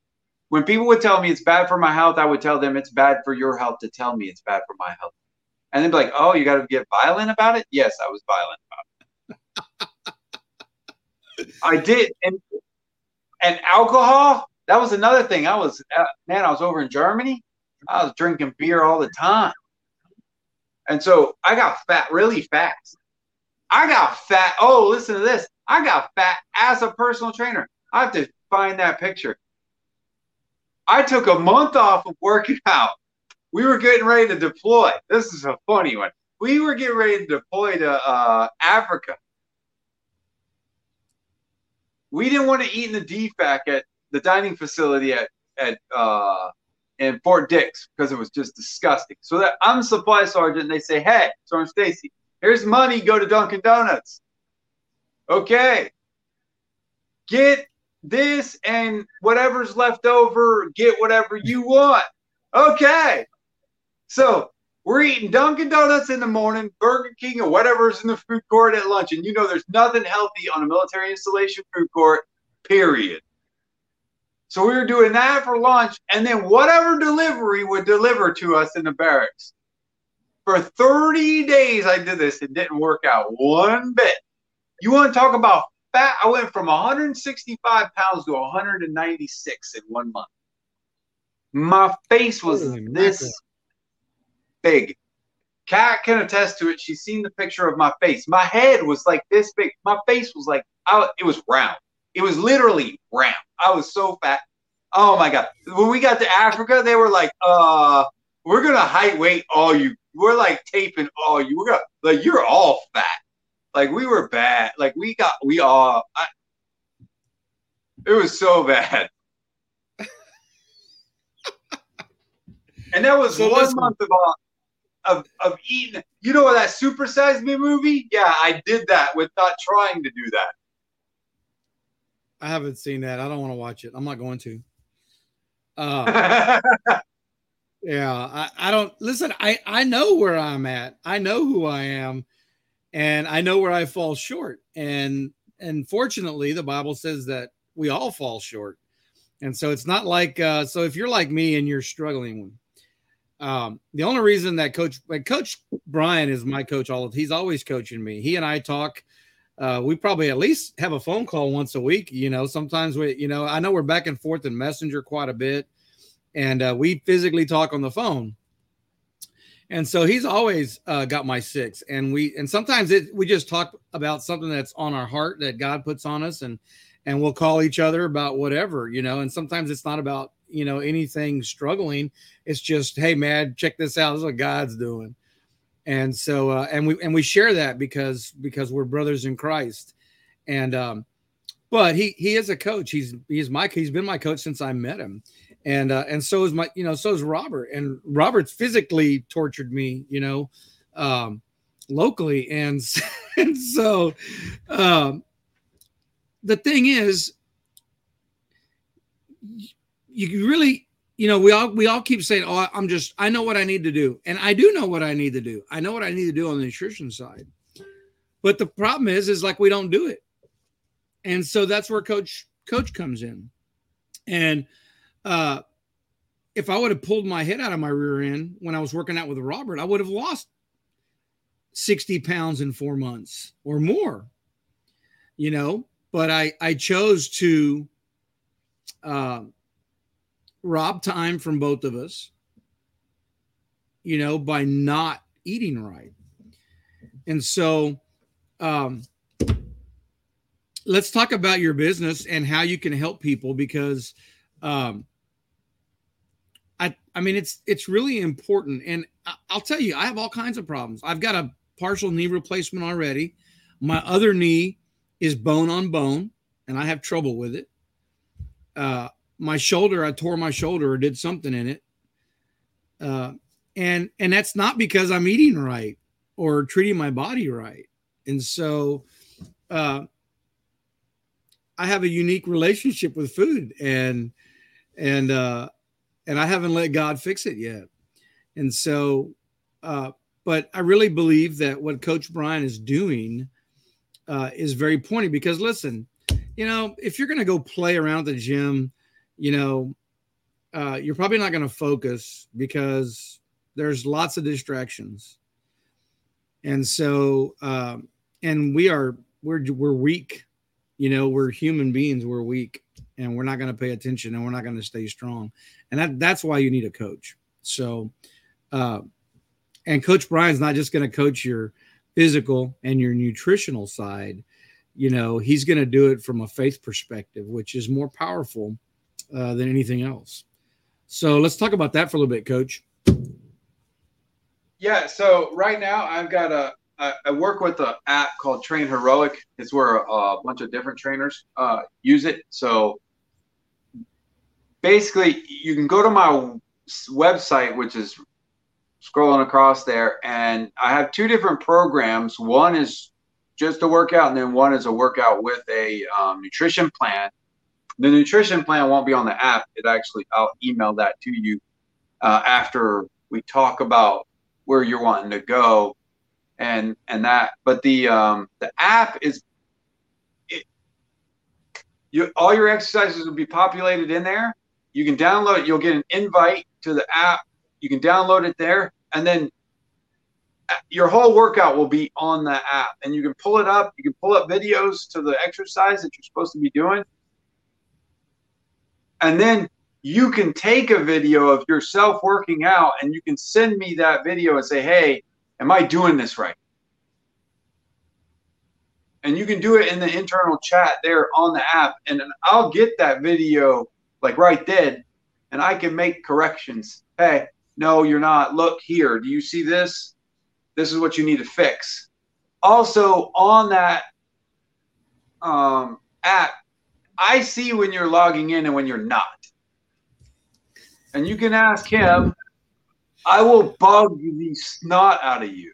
When people would tell me it's bad for my health, I would tell them it's bad for your health to tell me it's bad for my health. And they'd be like, "Oh, you got to get violent about it." Yes, I was violent about it. I did, and and alcohol. That was another thing. I was uh, man. I was over in Germany. I was drinking beer all the time, and so I got fat really fast I got fat. Oh, listen to this. I got fat as a personal trainer. I have to find that picture. I took a month off of working out. We were getting ready to deploy. This is a funny one. We were getting ready to deploy to uh, Africa. We didn't want to eat in the DFAC at the dining facility at at uh, in Fort Dix because it was just disgusting. So that I'm supply sergeant, and they say, "Hey, Sergeant Stacy, Here's money. Go to Dunkin' Donuts. Okay. Get this and whatever's left over, get whatever you want. Okay. So we're eating Dunkin' Donuts in the morning, Burger King, or whatever's in the food court at lunch. And you know there's nothing healthy on a military installation food court, period. So we were doing that for lunch, and then whatever delivery would deliver to us in the barracks. For 30 days, I did this. It didn't work out one bit. You want to talk about fat? I went from 165 pounds to 196 in one month. My face was Holy this mackerel. big. Kat can attest to it. She's seen the picture of my face. My head was like this big. My face was like, I, it was round. It was literally round. I was so fat. Oh my God. When we got to Africa, they were like, uh, we're going to height weight all you we're like taping all you. We're gonna, like you're all fat. Like we were bad. Like we got we all. I, it was so bad. And that was so one listen. month of, uh, of of eating. You know that Super Size Me movie? Yeah, I did that without trying to do that. I haven't seen that. I don't want to watch it. I'm not going to. Uh, yeah, I, I don't listen. I I know where I'm at. I know who I am, and I know where I fall short. And and fortunately, the Bible says that we all fall short. And so it's not like uh, so if you're like me and you're struggling, um, the only reason that coach like Coach Brian is my coach all of he's always coaching me. He and I talk uh, we probably at least have a phone call once a week. You know, sometimes we, you know, I know we're back and forth in Messenger quite a bit, and uh, we physically talk on the phone. And so he's always uh, got my six, and we and sometimes it, we just talk about something that's on our heart that God puts on us, and and we'll call each other about whatever, you know. And sometimes it's not about you know anything struggling; it's just, hey man, check this out. This is what God's doing and so uh, and we and we share that because because we're brothers in Christ, and um, but he he is a coach. He's he's my he's been my coach since I met him, and uh, and so is my you know so is Robert. And Robert's physically tortured me, you know, um, locally, and and so um, the thing is, you really you know, we all we all keep saying, "Oh, I'm just I know what I need to do." And I do know what I need to do. I know what I need to do on the nutrition side. But the problem is is like we don't do it. And so that's where coach coach comes in. And uh if I would have pulled my head out of my rear end when I was working out with Robert, I would have lost 60 pounds in 4 months or more. You know, but I I chose to uh rob time from both of us, you know, by not eating right. And so, um, let's talk about your business and how you can help people because, um, I, I mean, it's it's really important, and I'll tell you, I have all kinds of problems. I've got a partial knee replacement already. My other knee is bone on bone, and I have trouble with it. Uh, my shoulder, I tore my shoulder or did something in it. Uh, and and that's not because I'm eating right or treating my body right. And so uh, I have a unique relationship with food and and uh, and I haven't let God fix it yet. And so uh, but I really believe that what Coach Brian is doing uh, is very pointy because listen, you know, if you're going to go play around the gym you know, uh, you're probably not going to focus because there's lots of distractions. And so, um, and we are, we're, we're weak, you know, we're human beings, we're weak and we're not going to pay attention and we're not going to stay strong. And that, that's why you need a coach. So, uh, and coach Brian's not just going to coach your physical and your nutritional side. You know, he's going to do it from a faith perspective, which is more powerful uh, than anything else. So let's talk about that for a little bit, Coach. Yeah. So right now I've got a I work with an app called Train Heroic. It's where a bunch of different trainers uh, use it. So basically, you can go to my website, which is scrolling across there, and I have two different programs. One is just a workout, and then one is a workout with a um, nutrition plan. The nutrition plan won't be on the app. It actually, I'll email that to you uh, after we talk about where you're wanting to go and and that. But the um, the app is it, you all your exercises will be populated in there. You can download it. You'll get an invite to the app. You can download it there, and then uh, your whole workout will be on the app and you can pull it up you can pull up videos to the exercise that you're supposed to be doing and then you can take a video of yourself working out and you can send me that video and say, hey, am I doing this right? And you can do it in the internal chat there on the app. And I'll get that video like right then and I can make corrections. Hey, no, you're not. Look here. Do you see this? This is what you need to fix. Also, on that um, app, I see when you're logging in and when you're not. And you can ask him I will bug the snot out of you.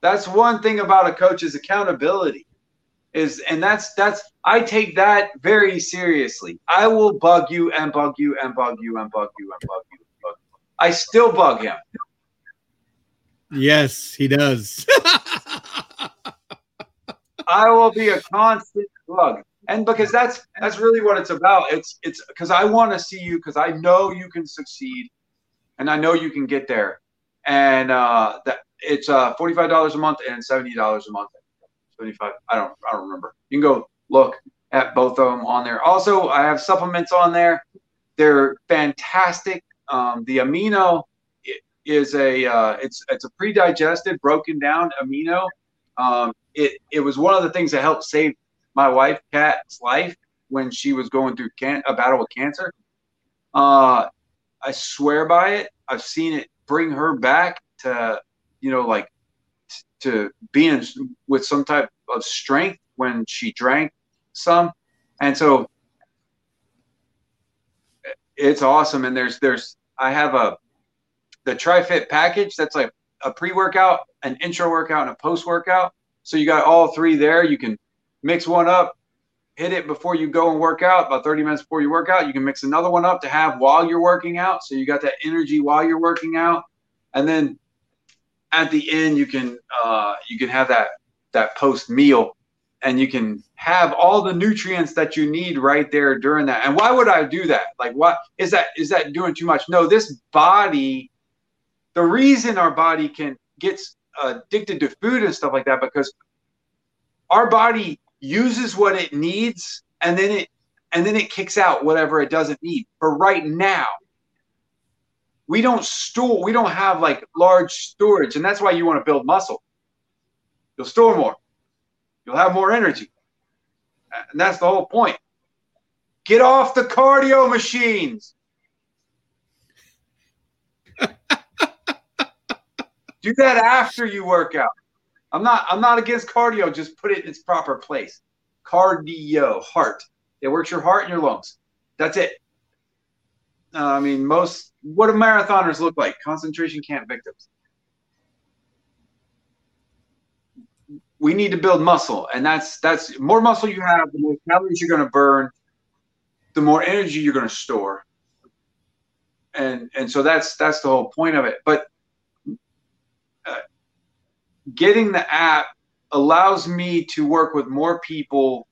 That's one thing about a coach's accountability is and that's that's I take that very seriously. I will bug you and bug you and bug you and bug you and bug you. And bug you. I still bug him. Yes, he does. I will be a constant bug. And because that's that's really what it's about. It's it's because I want to see you because I know you can succeed and I know you can get there. And uh that it's uh $45 a month and $70 a month 75. I don't I don't remember. You can go look at both of them on there. Also, I have supplements on there. They're fantastic. Um, the amino is a uh, it's it's a pre-digested, broken down amino. Um, it it was one of the things that helped save my wife Kat's life when she was going through can- a battle with cancer. Uh, I swear by it. I've seen it bring her back to you know like to being with some type of strength when she drank some, and so it's awesome. And there's there's I have a the TriFit package that's like a pre workout, an intro workout, and a post workout. So you got all three there. You can mix one up, hit it before you go and work out, about 30 minutes before you work out. You can mix another one up to have while you're working out. So you got that energy while you're working out. And then at the end you can uh, you can have that that post meal and you can have all the nutrients that you need right there during that and why would i do that like what is that is that doing too much no this body the reason our body can gets addicted to food and stuff like that because our body uses what it needs and then it and then it kicks out whatever it doesn't need. For right now we don't store we don't have like large storage and that's why you want to build muscle. You'll store more. You'll have more energy. And that's the whole point. Get off the cardio machines! Do that after you work out i'm not i'm not against cardio just put it in its proper place cardio heart it works your heart and your lungs that's it uh, I mean, most what do marathoners look like? Concentration camp victims. We need to build muscle, and that's that's more muscle you have, the more calories you're going to burn, the more energy you're going to store, and and so that's that's the whole point of it. But getting the app allows me to work with more people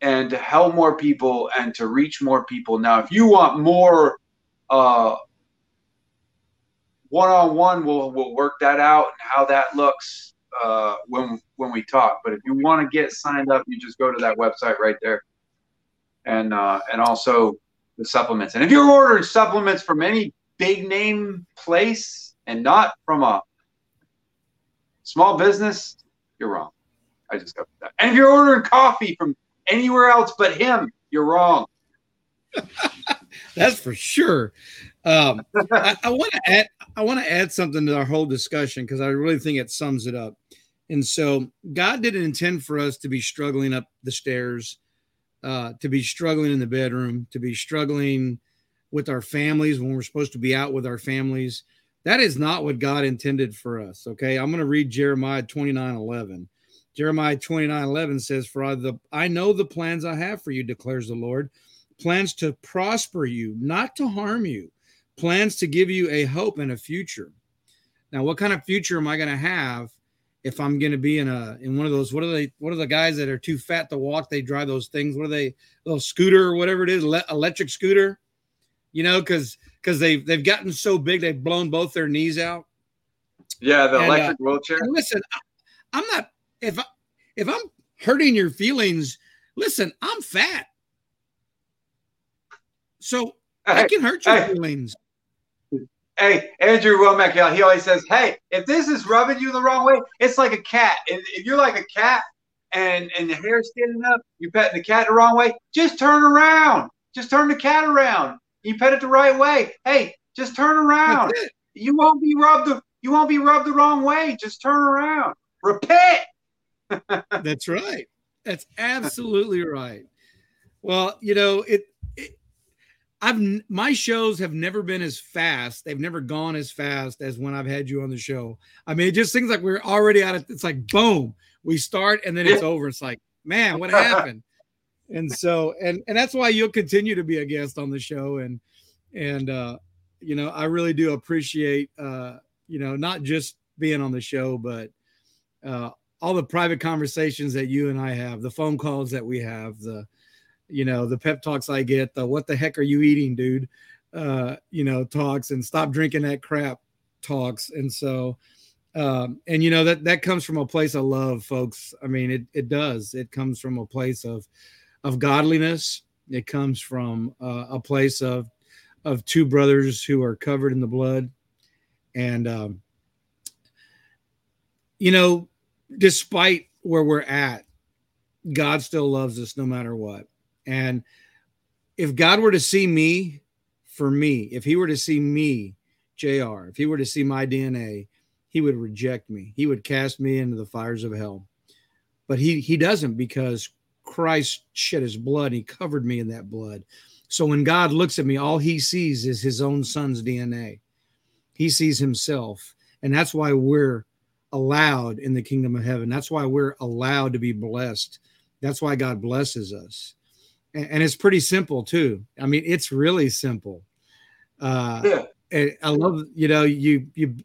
and to help more people and to reach more people. Now, if you want more uh, one-on-one, we'll we'll work that out and how that looks uh, when when we talk. But if you want to get signed up, you just go to that website right there, and uh, and also the supplements. And if you're ordering supplements from any big name place and not from a small business, you're wrong. I just got that. And if you're ordering coffee from anywhere else but him, you're wrong. That's for sure. Um, I, want to add. I want to add something to our whole discussion because I really think it sums it up. And so, God didn't intend for us to be struggling up the stairs, uh, to be struggling in the bedroom, to be struggling with our families when we're supposed to be out with our families. That is not what God intended for us. Okay, I'm going to read Jeremiah 29 11. Jeremiah 29 11 says, For the, I know the plans I have for you, declares the Lord plans to prosper you, not to harm you, plans to give you a hope and a future. Now, what kind of future am I going to have if I'm going to be in a in one of those? What are they? What are the guys that are too fat to walk? They drive those things. What are they? Little scooter or whatever it is, electric scooter. You know, because because they've they've gotten so big, they've blown both their knees out. Yeah, the and, electric uh, wheelchair. Listen, I'm not if I, if I'm hurting your feelings, listen, I'm fat. So hey, I can hurt your hey, feelings. Hey, Andrew Wommack, he always says, Hey, if this is rubbing you the wrong way, it's like a cat. If, if you're like a cat and and the hair's standing up, you're petting the cat the wrong way, just turn around. Just turn the cat around. You pet it the right way. Hey, just turn around. You won't be rubbed the you won't be rubbed the wrong way. Just turn around. Repent. That's right. That's absolutely right. Well, you know, it, it I've my shows have never been as fast. They've never gone as fast as when I've had you on the show. I mean, it just seems like we're already out of. It's like boom, we start and then it's over. It's like, man, what happened? And so, and and that's why you'll continue to be a guest on the show. And and uh, you know, I really do appreciate uh, you know, not just being on the show, but uh, all the private conversations that you and I have, the phone calls that we have, the you know, the pep talks I get, the what the heck are you eating, dude? Uh, you know, talks and stop drinking that crap talks. And so, um, and you know, that that comes from a place of love, folks. I mean, it it does. It comes from a place of of godliness. It comes from uh, a place of of two brothers who are covered in the blood. And um, you know, despite where we're at, God still loves us no matter what. And if God were to see me for me, if he were to see me, JR, if he were to see my DNA, he would reject me. He would cast me into the fires of hell. But he he doesn't because Christ shed his blood. He covered me in that blood. So when God looks at me, all he sees is his own son's DNA. He sees himself. And that's why we're allowed in the kingdom of heaven. That's why we're allowed to be blessed. That's why God blesses us and it's pretty simple too. I mean, it's really simple. Uh, yeah. And I love, you know, you you.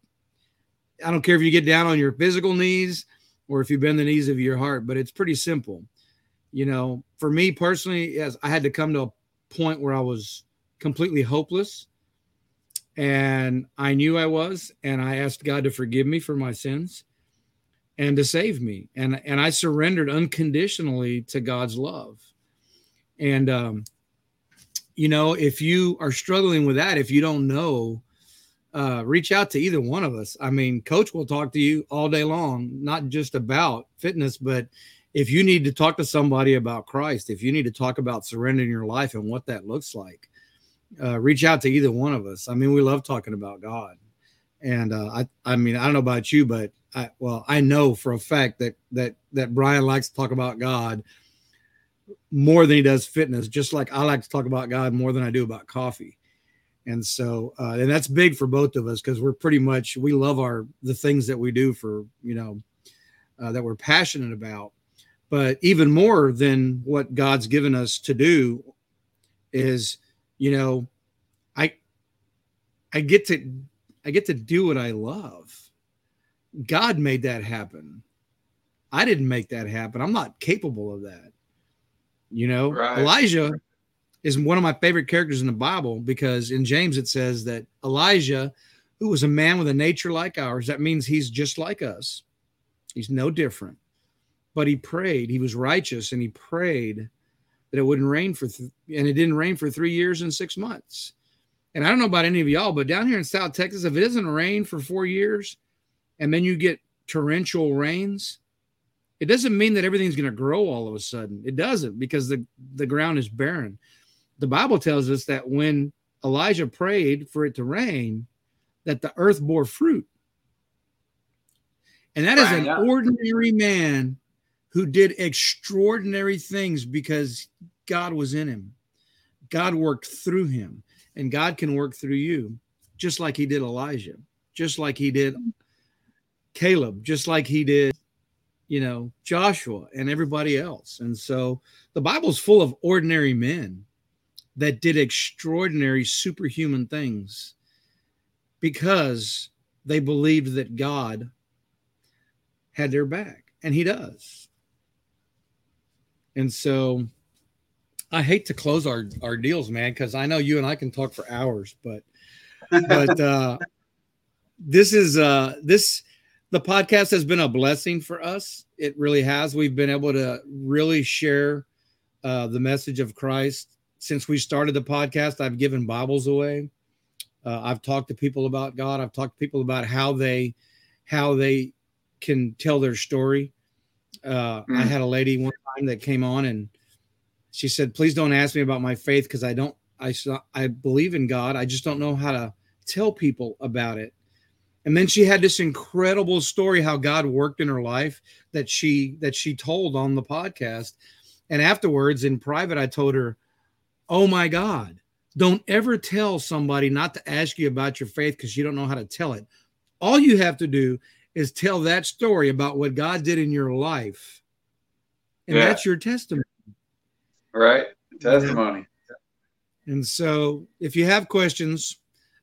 I don't care if you get down on your physical knees or if you bend the knees of your heart, but it's pretty simple. You know, for me personally, yes, I had to come to a point where I was completely hopeless, and I knew I was, and I asked God to forgive me for my sins and to save me, and and I surrendered unconditionally to God's love. And, um, you know, if you are struggling with that, if you don't know, uh, reach out to either one of us. I mean, coach will talk to you all day long, not just about fitness, but if you need to talk to somebody about Christ, if you need to talk about surrendering your life and what that looks like, uh, reach out to either one of us. I mean, we love talking about God. And uh, I, I mean, I don't know about you, but I, well, I know for a fact that that that Brian likes to talk about God more than he does fitness, just like I like to talk about God more than I do about coffee. And so, uh, and that's big for both of us because we're pretty much, we love our, the things that we do for, you know, uh, that we're passionate about. But even more than what God's given us to do is, you know, I, I get to, I get to do what I love. God made that happen. I didn't make that happen. I'm not capable of that. You know, right. Elijah is one of my favorite characters in the Bible because in James it says that Elijah, who was a man with a nature like ours, that means he's just like us. He's no different. But he prayed, he was righteous, and he prayed that it wouldn't rain for, th- and it didn't rain for three years and six months. And I don't know about any of y'all, but down here in South Texas, if it doesn't rain for four years and then you get torrential rains, it doesn't mean that everything's going to grow all of a sudden. It doesn't because the, the ground is barren. The Bible tells us that when Elijah prayed for it to rain, that the earth bore fruit. And that is an ordinary man who did extraordinary things because God was in him. God worked through him, and God can work through you, just like he did Elijah, just like he did Caleb, just like he did you know, Joshua and everybody else. And so the Bible's full of ordinary men that did extraordinary superhuman things because they believed that God had their back, and He does. And so I hate to close our, our deals, man, because I know you and I can talk for hours, but but uh this is uh this the podcast has been a blessing for us. It really has. We've been able to really share uh, the message of Christ. Since we started the podcast, I've given Bibles away. Uh, I've talked to people about God. I've talked to people about how they how they can tell their story. Uh, mm. I had a lady one time that came on and she said, "Please don't ask me about my faith because I don't. I saw I believe in God. I just don't know how to tell people about it." and then she had this incredible story how god worked in her life that she that she told on the podcast and afterwards in private i told her oh my god don't ever tell somebody not to ask you about your faith because you don't know how to tell it. All you have to do is tell that story about what God did in your life. And yeah. that's your testimony. Right. Testimony. And so if you have questions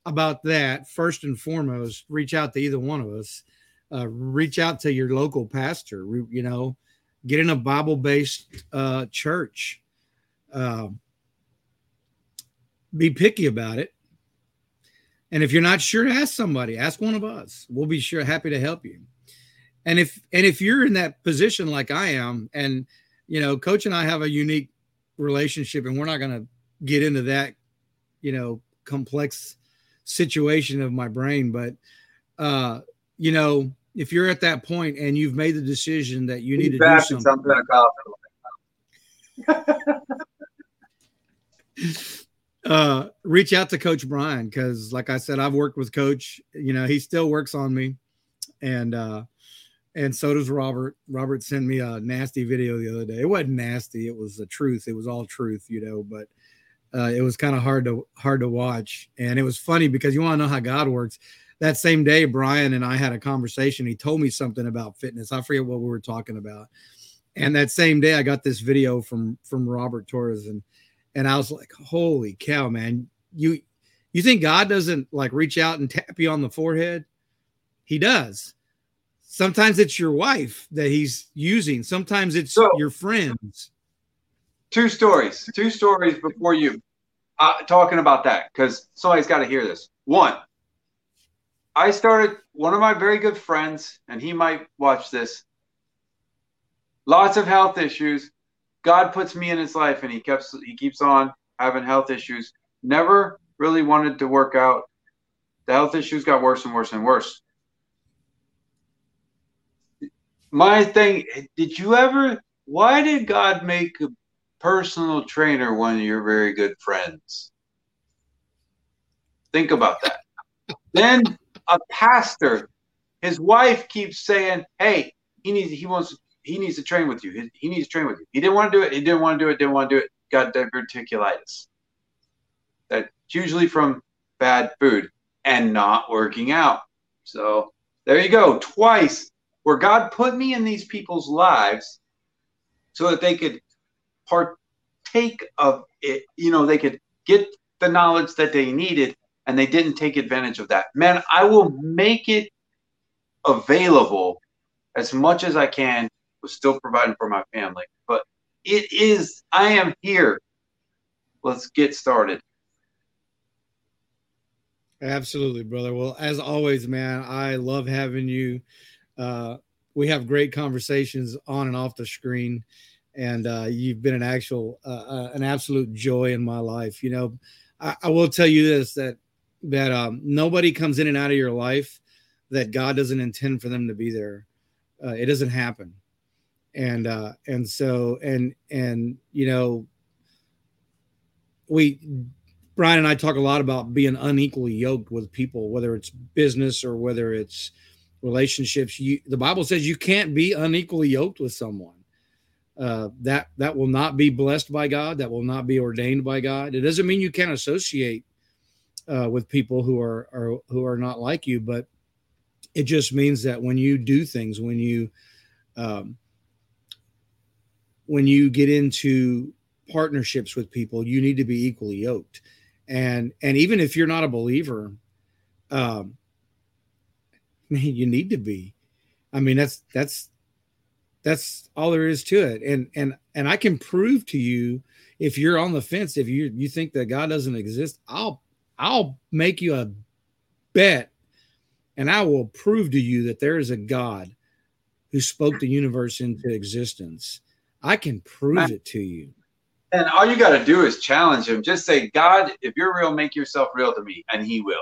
about that, first and foremost, reach out to either one of us. Uh, reach out to your local pastor, you know, get in a Bible based uh, church. Uh, be picky about it. And if you're not sure, to ask somebody. Ask one of us. We'll be sure happy to help you. And if and if you're in that position like I am, and you know, Coach and I have a unique relationship, and we're not going to get into that, you know, complex situation of my brain, but uh, you know, if you're at that point and you've made the decision that you need to do something, uh, reach out to Coach Brian because, like I said, I've worked with Coach. You know, he still works on me, and uh, and so does Robert. Robert sent me a nasty video the other day. It wasn't nasty; it was the truth. It was all truth, you know. But uh, it was kind of hard to hard to watch, and it was funny because you want to know how God works. That same day, Brian and I had a conversation. He told me something about fitness. I forget what we were talking about. And that same day, I got this video from from Robert Torres, and and I was like, holy cow, man. You you think God doesn't like reach out and tap you on the forehead? He does. Sometimes it's your wife that he's using. Sometimes it's so, your friends. Two stories. Two stories before you uh, talking about that because somebody's got to hear this. One, I started one of my very good friends, and he might watch this. Lots of health issues God puts me in his life, and he keeps he keeps on having health issues. Never really wanted to work out. The health issues got worse and worse and worse. My thing, did you ever? Why did God make a personal trainer one of your very good friends? Think about that. then a pastor, his wife keeps saying, "Hey, he needs he wants he needs to train with you. He, he needs to train with you. He didn't want to do it. He didn't want to do it. Didn't want to do it. Got diverticulitis. That's usually from bad food and not working out. So there you go. Twice where God put me in these people's lives so that they could partake of it. You know, they could get the knowledge that they needed and they didn't take advantage of that. Man, I will make it available as much as I can was still providing for my family. But it is, I am here. Let's get started. Absolutely, brother. Well, as always, man, I love having you. Uh, we have great conversations on and off the screen, and uh, you've been an actual, uh, uh an absolute joy in my life. You know, I, I will tell you this that that um, nobody comes in and out of your life that God doesn't intend for them to be there. Uh, it doesn't happen and uh and so and and you know we brian and i talk a lot about being unequally yoked with people whether it's business or whether it's relationships. You the bible says you can't be unequally yoked with someone. Uh that that will not be blessed by god. That will not be ordained by god. It doesn't mean you can't associate uh with people who are, are who are not like you but it just means that when you do things when you um when you get into partnerships with people, you need to be equally yoked. And and even if you're not a believer, um, man, you need to be. I mean, that's that's that's all there is to it. And and and I can prove to you if you're on the fence, if you you think that God doesn't exist, I'll I'll make you a bet and I will prove to you that there is a God who spoke the universe into existence I can prove it to you. And all you got to do is challenge him. Just say, God, if you're real, make yourself real to me. And he will.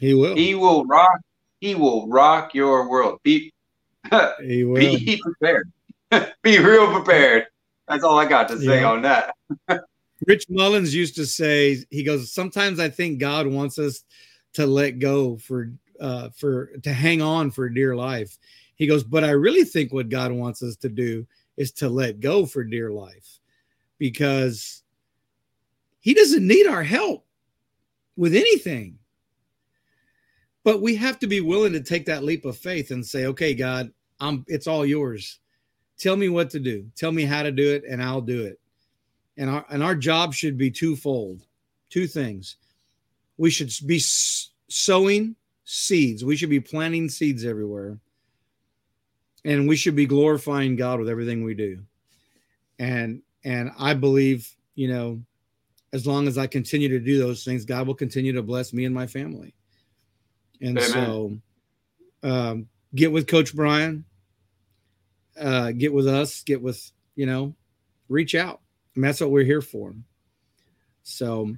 He will. He will rock. He will rock your world. Be, he will. be prepared. be real prepared. That's all I got to say yeah. on that. Rich Mullins used to say, he goes, sometimes I think God wants us to let go for uh for to hang on for dear life. He goes, but I really think what God wants us to do is to let go for dear life because He doesn't need our help with anything. But we have to be willing to take that leap of faith and say, okay, God, I'm it's all yours. Tell me what to do. Tell me how to do it, and I'll do it. And our and our job should be twofold. Two things. We should be sowing seeds. We should be planting seeds everywhere. And we should be glorifying God with everything we do. And and I believe, you know, as long as I continue to do those things, God will continue to bless me and my family. And Amen. so um, get with Coach Brian, uh, get with us, get with, you know, reach out. And that's what we're here for. So,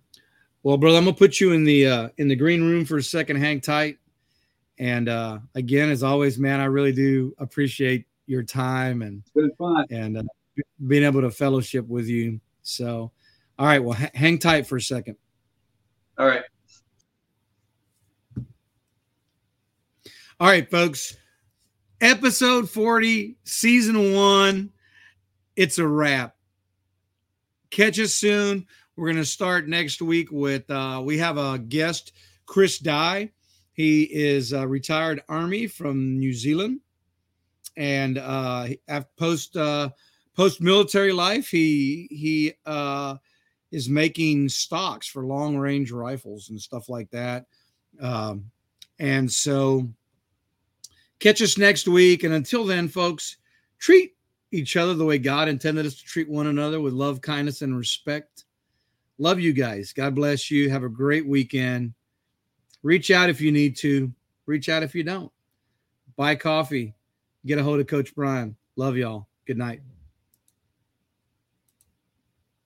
well, brother, I'm gonna put you in the uh, in the green room for a second. Hang tight. And uh, again, as always, man, I really do appreciate your time and and uh, being able to fellowship with you. So, all right, well, h- hang tight for a second. All right. All right, folks. Episode 40, season one. It's a wrap. Catch us soon. We're going to start next week with, uh, we have a guest, Chris Dye. He is a retired Army from New Zealand. And uh, post uh, post military life, he he uh, is making stocks for long range rifles and stuff like that. Um, and so Catch us next week. And until then, folks, treat each other the way God intended us to treat one another with love, kindness, and respect. Love you guys. God bless you. Have a great weekend. Reach out if you need to, reach out if you don't. Buy coffee. Get a hold of Coach Brian. Love y'all. Good night.